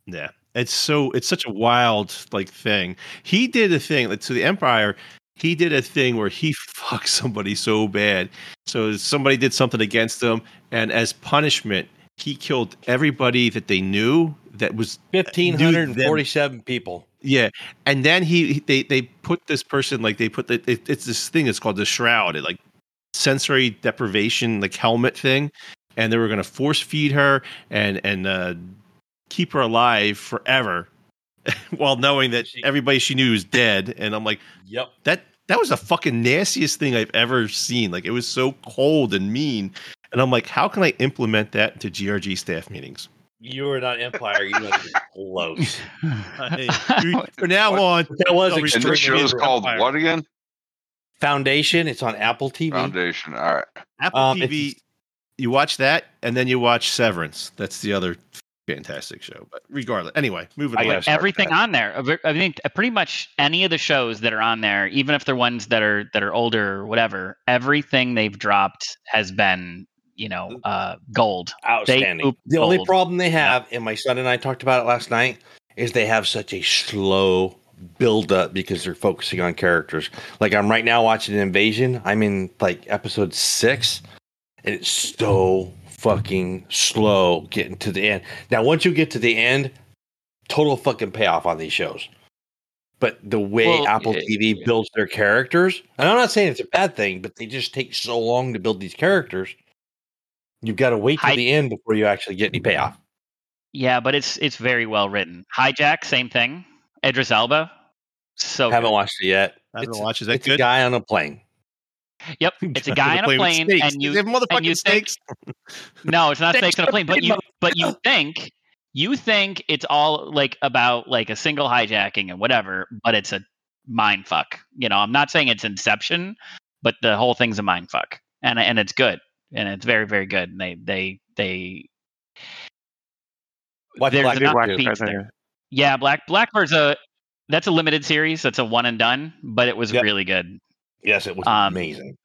Yeah. It's so it's such a wild like thing. He did a thing like to the Empire, he did a thing where he fucked somebody so bad. So somebody did something against him, and as punishment, he killed everybody that they knew that was Fifteen hundred and forty-seven people. Yeah. And then he they they put this person like they put the it, it's this thing it's called the shroud, it, like sensory deprivation like helmet thing, and they were gonna force feed her and and uh, keep her alive forever, while knowing that everybody she knew was dead. And I'm like Yep. that that was the fucking nastiest thing I've ever seen. Like it was so cold and mean. And I'm like, how can I implement that into GRG staff meetings? You are not Empire. You are close. Hey, you- from now on, That was No, And extremely this show is Empire. called what again? Foundation. It's on Apple TV. Foundation. All right. Apple Um, TV, you watch that, and then you watch Severance. That's the other fantastic show. But regardless, anyway, moving I on. gotta everything on there. Uh, I think pretty much any of the shows that are on there, even if they're ones that are that are older or whatever, everything they've dropped has been, you know, uh, gold. Outstanding. poop The only problem they have, and my son and I talked about it last night, is they have such a slow build up because they're focusing on characters. Like I'm right now watching Invasion. I'm in like episode six, and it's so fucking slow getting to the end. Now, once you get to the end, total fucking payoff on these shows. But the way Well, Apple yeah, TV builds their characters, and I'm not saying it's a bad thing, but they just take so long to build these characters. You've got to wait till Hi- the end before you actually get any payoff. Yeah, but it's it's very well written. Hijack, same thing. Idris Elba, so Haven't good. watched it yet. I haven't It's- watched. Is that it's a guy on a plane. Yep, it's a guy on a with plane, and you They have and motherfucking you think no, it's not Snakes snakes on a plane, but you but you think you think it's all like about like a single hijacking and whatever, but it's a mind fuck. You know, I'm not saying it's Inception, but the whole thing's a mind fuck, and and it's good, and it's very very good. And they they they There's Black an Black too. Beats there. yeah Black Blackbird's a that's a limited series. That's a one and done, but it was Yep. really good. Yes, it was Um, amazing.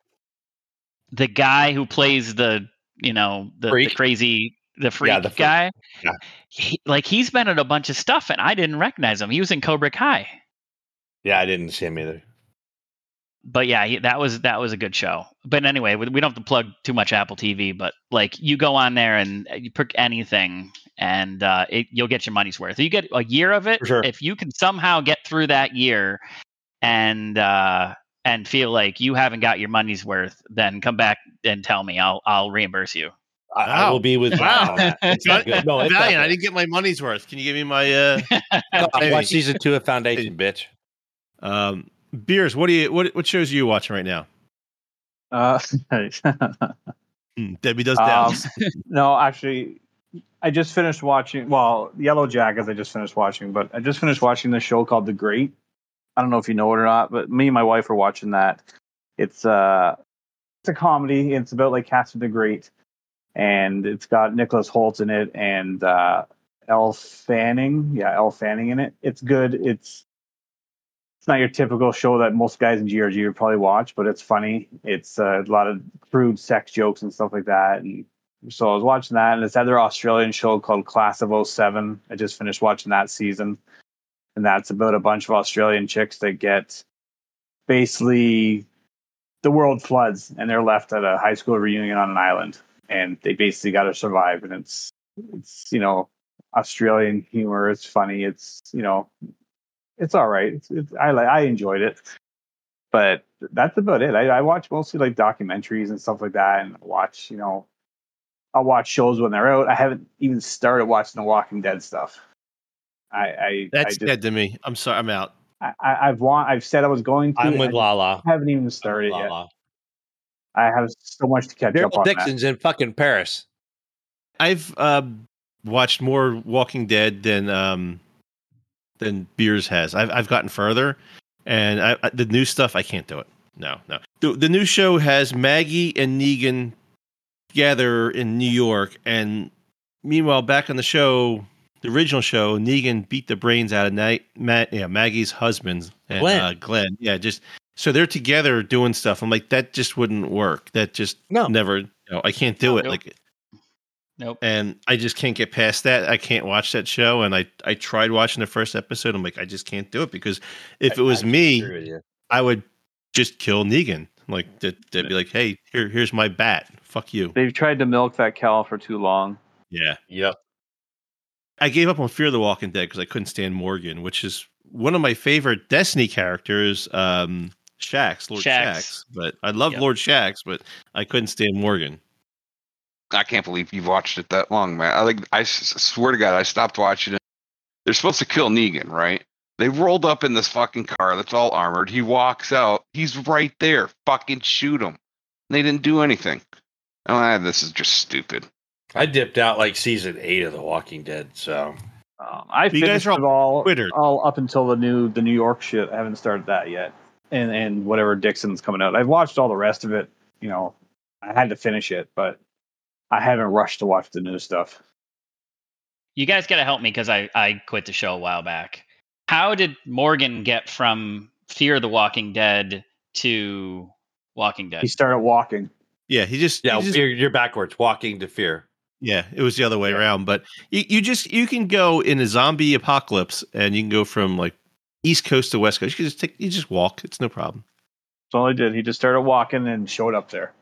the guy who plays the you know the, the crazy the freak the freak. guy Yeah. he, like he's been in a bunch of stuff and i didn't recognize him he was in cobra kai Yeah, I didn't see him either. But yeah he, that was that was a good show but anyway we, we don't have to plug too much apple tv but like you go on there and you pick anything and uh, it, you'll get your money's worth you get a year of it sure. if you can somehow get through that year and uh and feel like you haven't got your money's worth then come back and tell me i'll i'll reimburse you I, I will be with Wow. on that. It's not good. No, it's not Valiant, I didn't get my money's worth. Can you give me my uh I season two of Foundation, bitch. um beers? What do you what what shows are you watching right now? Uh, Hmm, Debbie does Um, Dallas. no, actually, I just finished watching. Well, Yellow Jackets, I just finished watching, but I just finished watching this show called The Great. I don't know if you know it or not, but me and my wife are watching that. It's uh, it's a comedy. It's about like Catherine the Great, and it's got Nicholas Hoult in it and uh, Elle Fanning. Yeah, Elle Fanning in it. It's good. It's it's not your typical show that most guys in GRG would probably watch, but it's funny. It's uh, a lot of crude sex jokes and stuff like that. And so I was watching that, and it's another Australian show called Class of 07. I just finished watching that season, and that's about a bunch of Australian chicks that get basically the world floods, and they're left at a high school reunion on an island, and they basically got to survive. And it's it's you know Australian humor. It's funny. It's you know it's all right. It's, it's I like I enjoyed it, but that's about it. I, I watch mostly like documentaries and stuff like that, and watch you know I'll watch shows when they're out. I haven't even started watching the Walking Dead stuff. I I That's I just, dead to me. I'm sorry, I'm out. I, I- I've want I've said I was going to. I'm with and Lala. I haven't even started yet. I have so much to catch up Daryl on. that. Dixon's in fucking Paris. I've uh, watched more Walking Dead than um, than Beers has. I've I've gotten further, and I, I, the new stuff I can't do it. No, no. The, the new show has Maggie and Negan together in New York, and meanwhile, back on the show, the original show, Negan beat the brains out of Na- Ma- yeah, Maggie's husband, and, Glenn. Uh, Glenn. Yeah, just so they're together doing stuff. I'm like, that just wouldn't work. That just No. never. You know, I can't do No, it. nope. Like nope and I just can't get past that. I can't watch that show, and I I tried watching the first episode. I'm like, I just can't do it because if it was I- I me, agree with you. I would just kill Negan. Like they'd, they'd be like, hey, here here's my bat. Fuck you. They've tried to milk that cow for too long. Yeah, Yep. I gave up on Fear the Walking Dead because I couldn't stand Morgan, which is one of my favorite Destiny characters. Um, Shax, Lord Shax. Shax. But I love Yep. Lord Shax, but I couldn't stand Morgan. I can't believe you've watched it that long, man. I like. I s- swear to God, I stopped watching it. They're supposed to kill Negan, right? They rolled up in this fucking car that's all armored. He walks out. He's right there. Fucking shoot him. They didn't do anything. Oh, ah, this is just stupid. I dipped out like season eight of The Walking Dead. So Um, I You guys finished are all, Twitter. all up until the new the New York shit. I haven't started that yet, and and whatever Dixon's coming out. I've watched all the rest of it. You know, I had to finish it, but I haven't rushed to watch the new stuff. you guys got to help me because I, I quit the show a while back. How did Morgan get from Fear the Walking Dead to Walking Dead? He started walking. Yeah, he just yeah, he just- you're, you're backwards. Walking to fear. Yeah, it was the other way around. But you, you just you can go in a zombie apocalypse, and you can go from like east coast to west coast. You can just take you just walk. It's no problem. That's all he did. He just started walking and showed up there.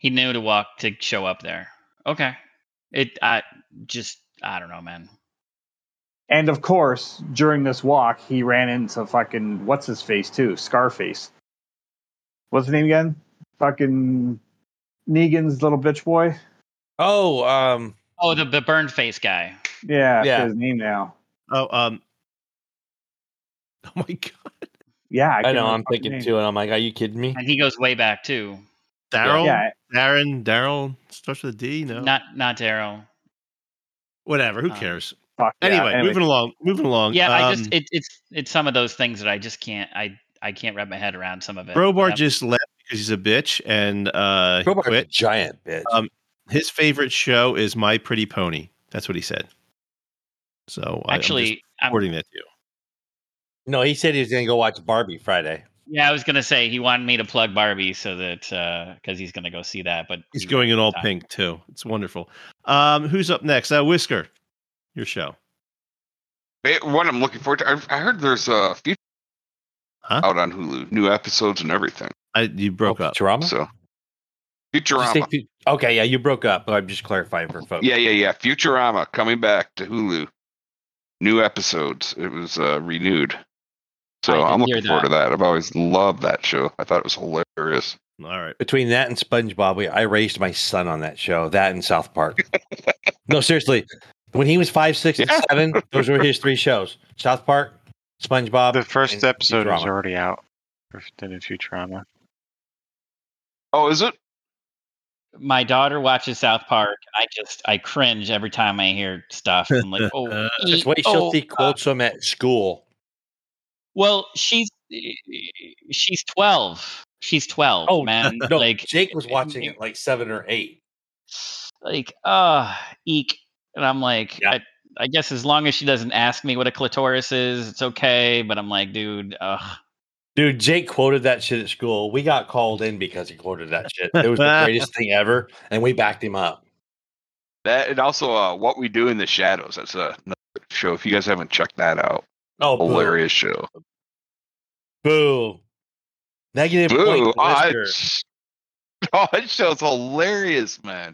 He knew to walk to show up there. Okay. It I just I don't know, man. And of course, during this walk, he ran into fucking what's his face too, Scarface. What's his name again? Fucking Negan's little bitch boy. Oh, um, Oh, the, the burned face guy. Yeah, Yeah. his name now. Oh, um, oh my god, Yeah, I, can't know. I'm thinking name. too, and I'm like, are you kidding me? And he goes way back too. Daryl, Yeah, Darren, Daryl starts with a D. No, Not not Daryl. whatever. Who Uh, cares? fuck yeah, Anyway, moving along. Moving along. Yeah, I um, just it, it's it's some of those things that I just can't I I can't wrap my head around some of it. Krobar Yep. just left because he's a bitch and uh, he Krobar's a quit. giant bitch. Um, His favorite show is My Pretty Pony. That's what he said. So I, I'm just actually I'm, reporting that to you. no, he said he was going to go watch Barbie Friday. Yeah, I was gonna say he wanted me to plug Barbie so that because he's gonna go see that, but He's he- going in all time. pink too. It's wonderful. Um, who's up next? Uh, Whisker, your show. Eh, What I'm looking forward to. I, I heard there's a future Huh? out on Hulu, new episodes and everything. I you broke up. Futurama? So you say Futurama. fu- okay, yeah, you broke up. but I'm just clarifying for folks. Yeah, yeah, yeah. Futurama coming back to Hulu. New episodes. It was uh, renewed. So I did I'm looking forward to that. I've always loved that show. I thought it was hilarious. All right. Between that and SpongeBob, we, I raised my son on that show. That and South Park. no, seriously. When he was five, six, and seven, those were his three shows: South Park, SpongeBob. The first and episode is Futurama. already out for the new Futurama. Oh, is it? My daughter watches South Park, and I just I cringe every time I hear stuff. I'm like, oh, Just e- wait, she'll oh, see uh, quotes from at school. Well, she's she's twelve. She's twelve. Oh man. no, like Jake was watching it like seven or eight. like uh eek and i'm like Yeah. I, I guess as long as she doesn't ask me what a clitoris is it's okay but i'm like dude ugh. Dude, Jake quoted that shit at school. We got called in because he quoted that shit. It was the greatest thing ever, and we backed him up. That and also uh, what we do in the shadows. That's a show. If you guys haven't checked that out, Oh, boo. hilarious show. Boo. Negative point. Boo! to Oh, Lister. it's- oh, that show's hilarious, man.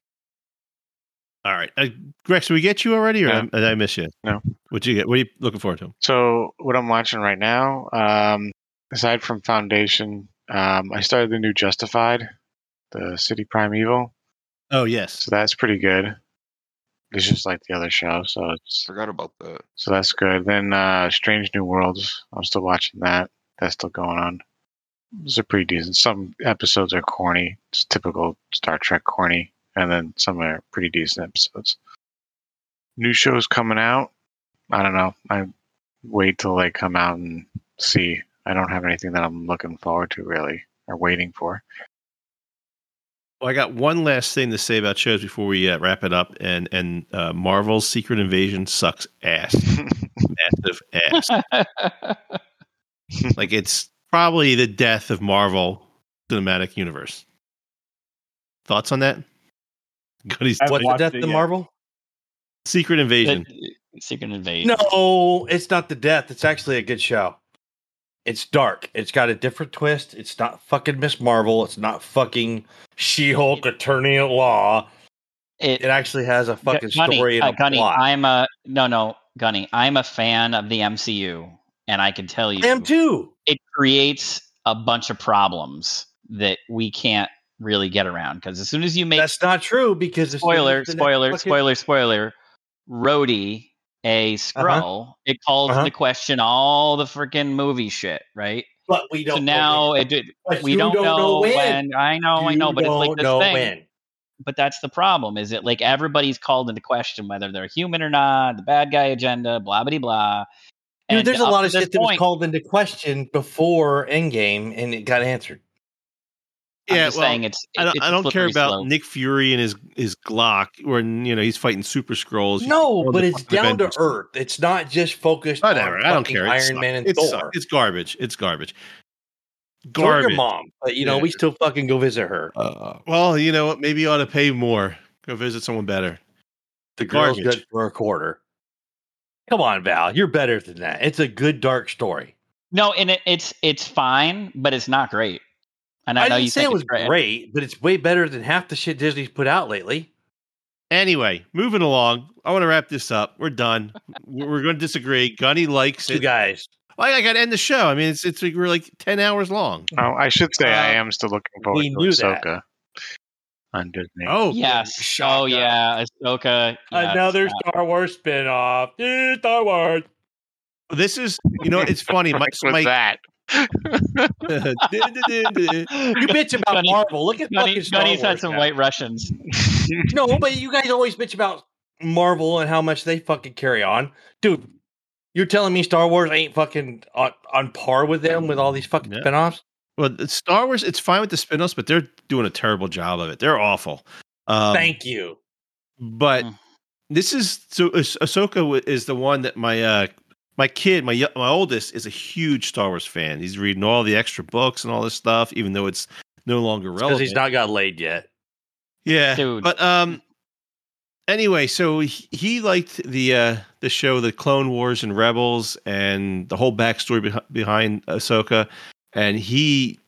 All right. Uh, Grex, did we get you already, or Yeah. did I miss you? No. What'd you get? What are you looking forward to? So what I'm watching right now, um, aside from Foundation, um, I started the new Justified, the City Primeval. Oh yes. So that's pretty good. It's just like the other show, so it's Forgot about that. so that's good. Then uh, Strange New Worlds, I'm still watching that. That's still going on. It's a pretty decent. Some episodes are corny. It's typical Star Trek corny, and then some are pretty decent episodes. New shows coming out. I don't know. I wait till they come out and see. I don't have anything that I'm looking forward to really or waiting for. Well, I got one last thing to say about shows before we uh, wrap it up, and and uh, Marvel's Secret Invasion sucks ass, massive ass. like it's probably the death of Marvel cinematic universe. Thoughts on that? Goodies. I've What's the death it of yet. Marvel? Secret Invasion. secret invasion No, it's not the death. It's actually a good show. It's dark. It's got a different twist. It's not fucking Miss Marvel. It's not fucking She Hulk Attorney at Law. it, It actually has a fucking Gunny, story and uh, a Gunny, plot. i'm a no no gunny i'm a fan of the mcu and i can tell you I am too. it creates a bunch of problems that we can't really get around because as soon as you make That's not true because spoiler, spoiler, fucking- spoiler, spoiler. Rhodey, a Skrull, it calls Uh-huh. into question all the freaking movie shit, right? But we don't. So know now when. it But we you don't, know, when. when. I know, I know, You but it's like this thing. when. But that's the problem. Is it like everybody's called into question whether they're human or not, the bad guy agenda, blah blah blah. Dude, And there's a lot of shit that was called into question before Endgame, and it got answered. I'm Yeah, just well, saying it's. I don't, it's I a don't care about slope. Nick Fury and his his Glock, when you know he's fighting Super Skrulls. No, but it's fucking down to earth. It's not just focused Whatever. on I don't care. Iron sucks. Man and It Thor. sucks. It's garbage. It's garbage. So your mom, but you know Yeah. we still fucking go visit her. Uh, well, you know what? Maybe you ought to pay more Go visit someone better. The girl's Garbage. good for a quarter. Come on, Val. You're better than that. It's a good dark story. No, and it, it's it's fine, but it's not great. And I, I, know didn't you say think it was great. great, but it's way better than half the shit Disney's put out lately. Anyway, moving along. I want to wrap this up. We're done. We're going to disagree. Gunny likes You it. guys. Well, I got to end the show. I mean, it's it's like we're like ten hours long. Oh, I should say I Uh, am still looking forward we to knew that. Ahsoka on Disney. Oh, Yes. Shocker. Oh yeah, Ahsoka. yes, Another yeah. Star Wars spinoff. Star Wars. this is you know it's funny. My, my that? You bitch about Gunny- Marvel. Look at Gunny, fucking Star Gunny's had Wars some now. white Russians. No, but you guys always bitch about Marvel and how much they fucking carry on. Dude, you're telling me Star Wars ain't fucking on, on par with them with all these fucking Yeah. spinoffs? well, Star Wars. It's fine with the spin-offs, but they're doing a terrible job of it. They're awful. Um, Thank you. but Mm. this is so Ah- Ahsoka is the one that my uh my kid, my my oldest, is a huge Star Wars fan. He's reading all the extra books and all this stuff, even though it's no longer relevant. Because relevant. he's not got laid yet. Yeah, Dude. But um, anyway, so he, he liked the uh the show, the Clone Wars and Rebels, and the whole backstory beh- behind Ahsoka, and he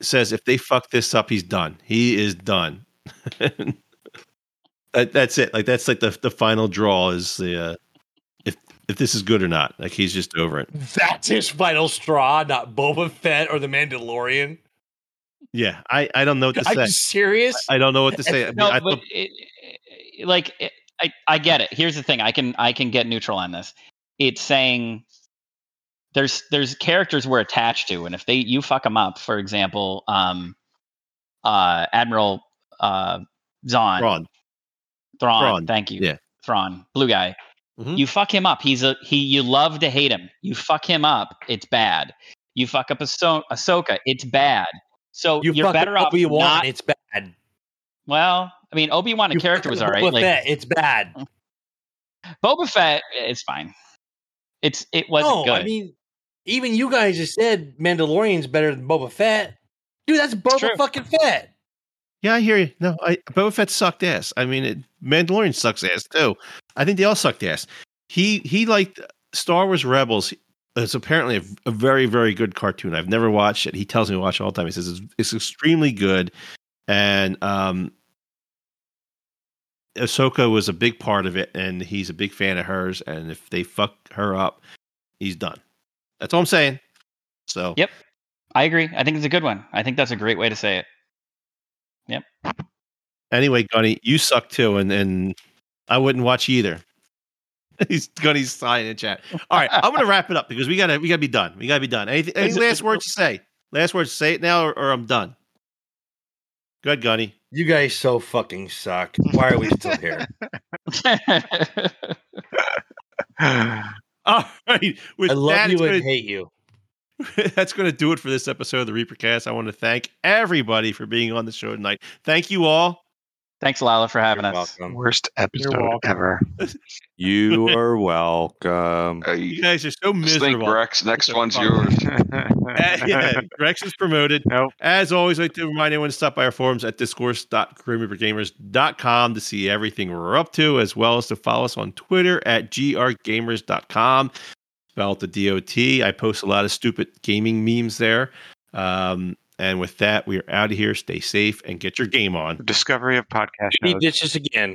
says if they fuck this up, he's done. He is done. that, that's it. Like that's like the the final draw is the uh, if if this is good or not. Like he's just over it. That's his final straw, not Boba Fett or the Mandalorian. Yeah, I I don't know what to Are say. you serious? I don't know what to say. I mean, No, I but thought- it, it- like it, I, I get it. Here's the thing: I can I can get neutral on this. It's saying there's there's characters we're attached to, and if they you fuck them up, for example, um, uh, Admiral uh, Zahn, Ron. Thrawn, Thrawn, thank you, yeah. Thrawn, blue guy. Mhm. You fuck him up. He's a he. You love to hate him. You fuck him up. It's bad. You fuck up Ahso- Ahsoka. It's bad. So You you're fucking better off Obi-Wan, not. it's bad. Well, I mean, Obi Wan, the character was all right. Boba Like Fett, it's bad. Boba Fett it's fine. It's it wasn't no, good. I mean, even you guys just said Mandalorian's better than Boba Fett. Dude, that's Boba fucking Fett. Yeah, I hear you. No, I, Boba Fett sucked ass. I mean, it, Mandalorian sucks ass too. I think they all sucked ass. He he liked Star Wars Rebels. It's apparently a, a very very good cartoon. I've never watched it. He tells me to watch it all the time. He says it's, it's extremely good, and um, Ahsoka was a big part of it, and he's a big fan of hers. And if they fuck her up, he's done. That's all I'm saying. So Yep. I agree. I think it's a good one. I think that's a great way to say it. Yep. Anyway, Gunny, you suck too, and and I wouldn't watch either. He's Gunny's sign in chat. All right, I'm gonna wrap it up because we gotta we gotta be done. We gotta be done. Any, any last words to say? Last words to say it now, or, or I'm done. Good, Gunny. You guys so fucking suck. Why are we still here? All right, with I love that, you it's gonna- and hate you. that's going to do it for this episode of the Reapercast. I want to thank everybody for being on the show tonight. Thank you all. Thanks, Lala, for having You're us. welcome. Worst episode ever. You are welcome. Uh, You you guys are so think miserable. Rex, next the one's fuck? yours. Uh, yeah, Rex is promoted. Nope. As always, I'd like to remind everyone to stop by our forums at discourse.grimreapergamers.com to see everything we're up to, as well as to follow us on Twitter at grgamers.com. Spelled the DOT. I post a lot of stupid gaming memes there. Um, and with that, we are out of here. Stay safe and get your game on. Discovery of podcast He shows. ditches again.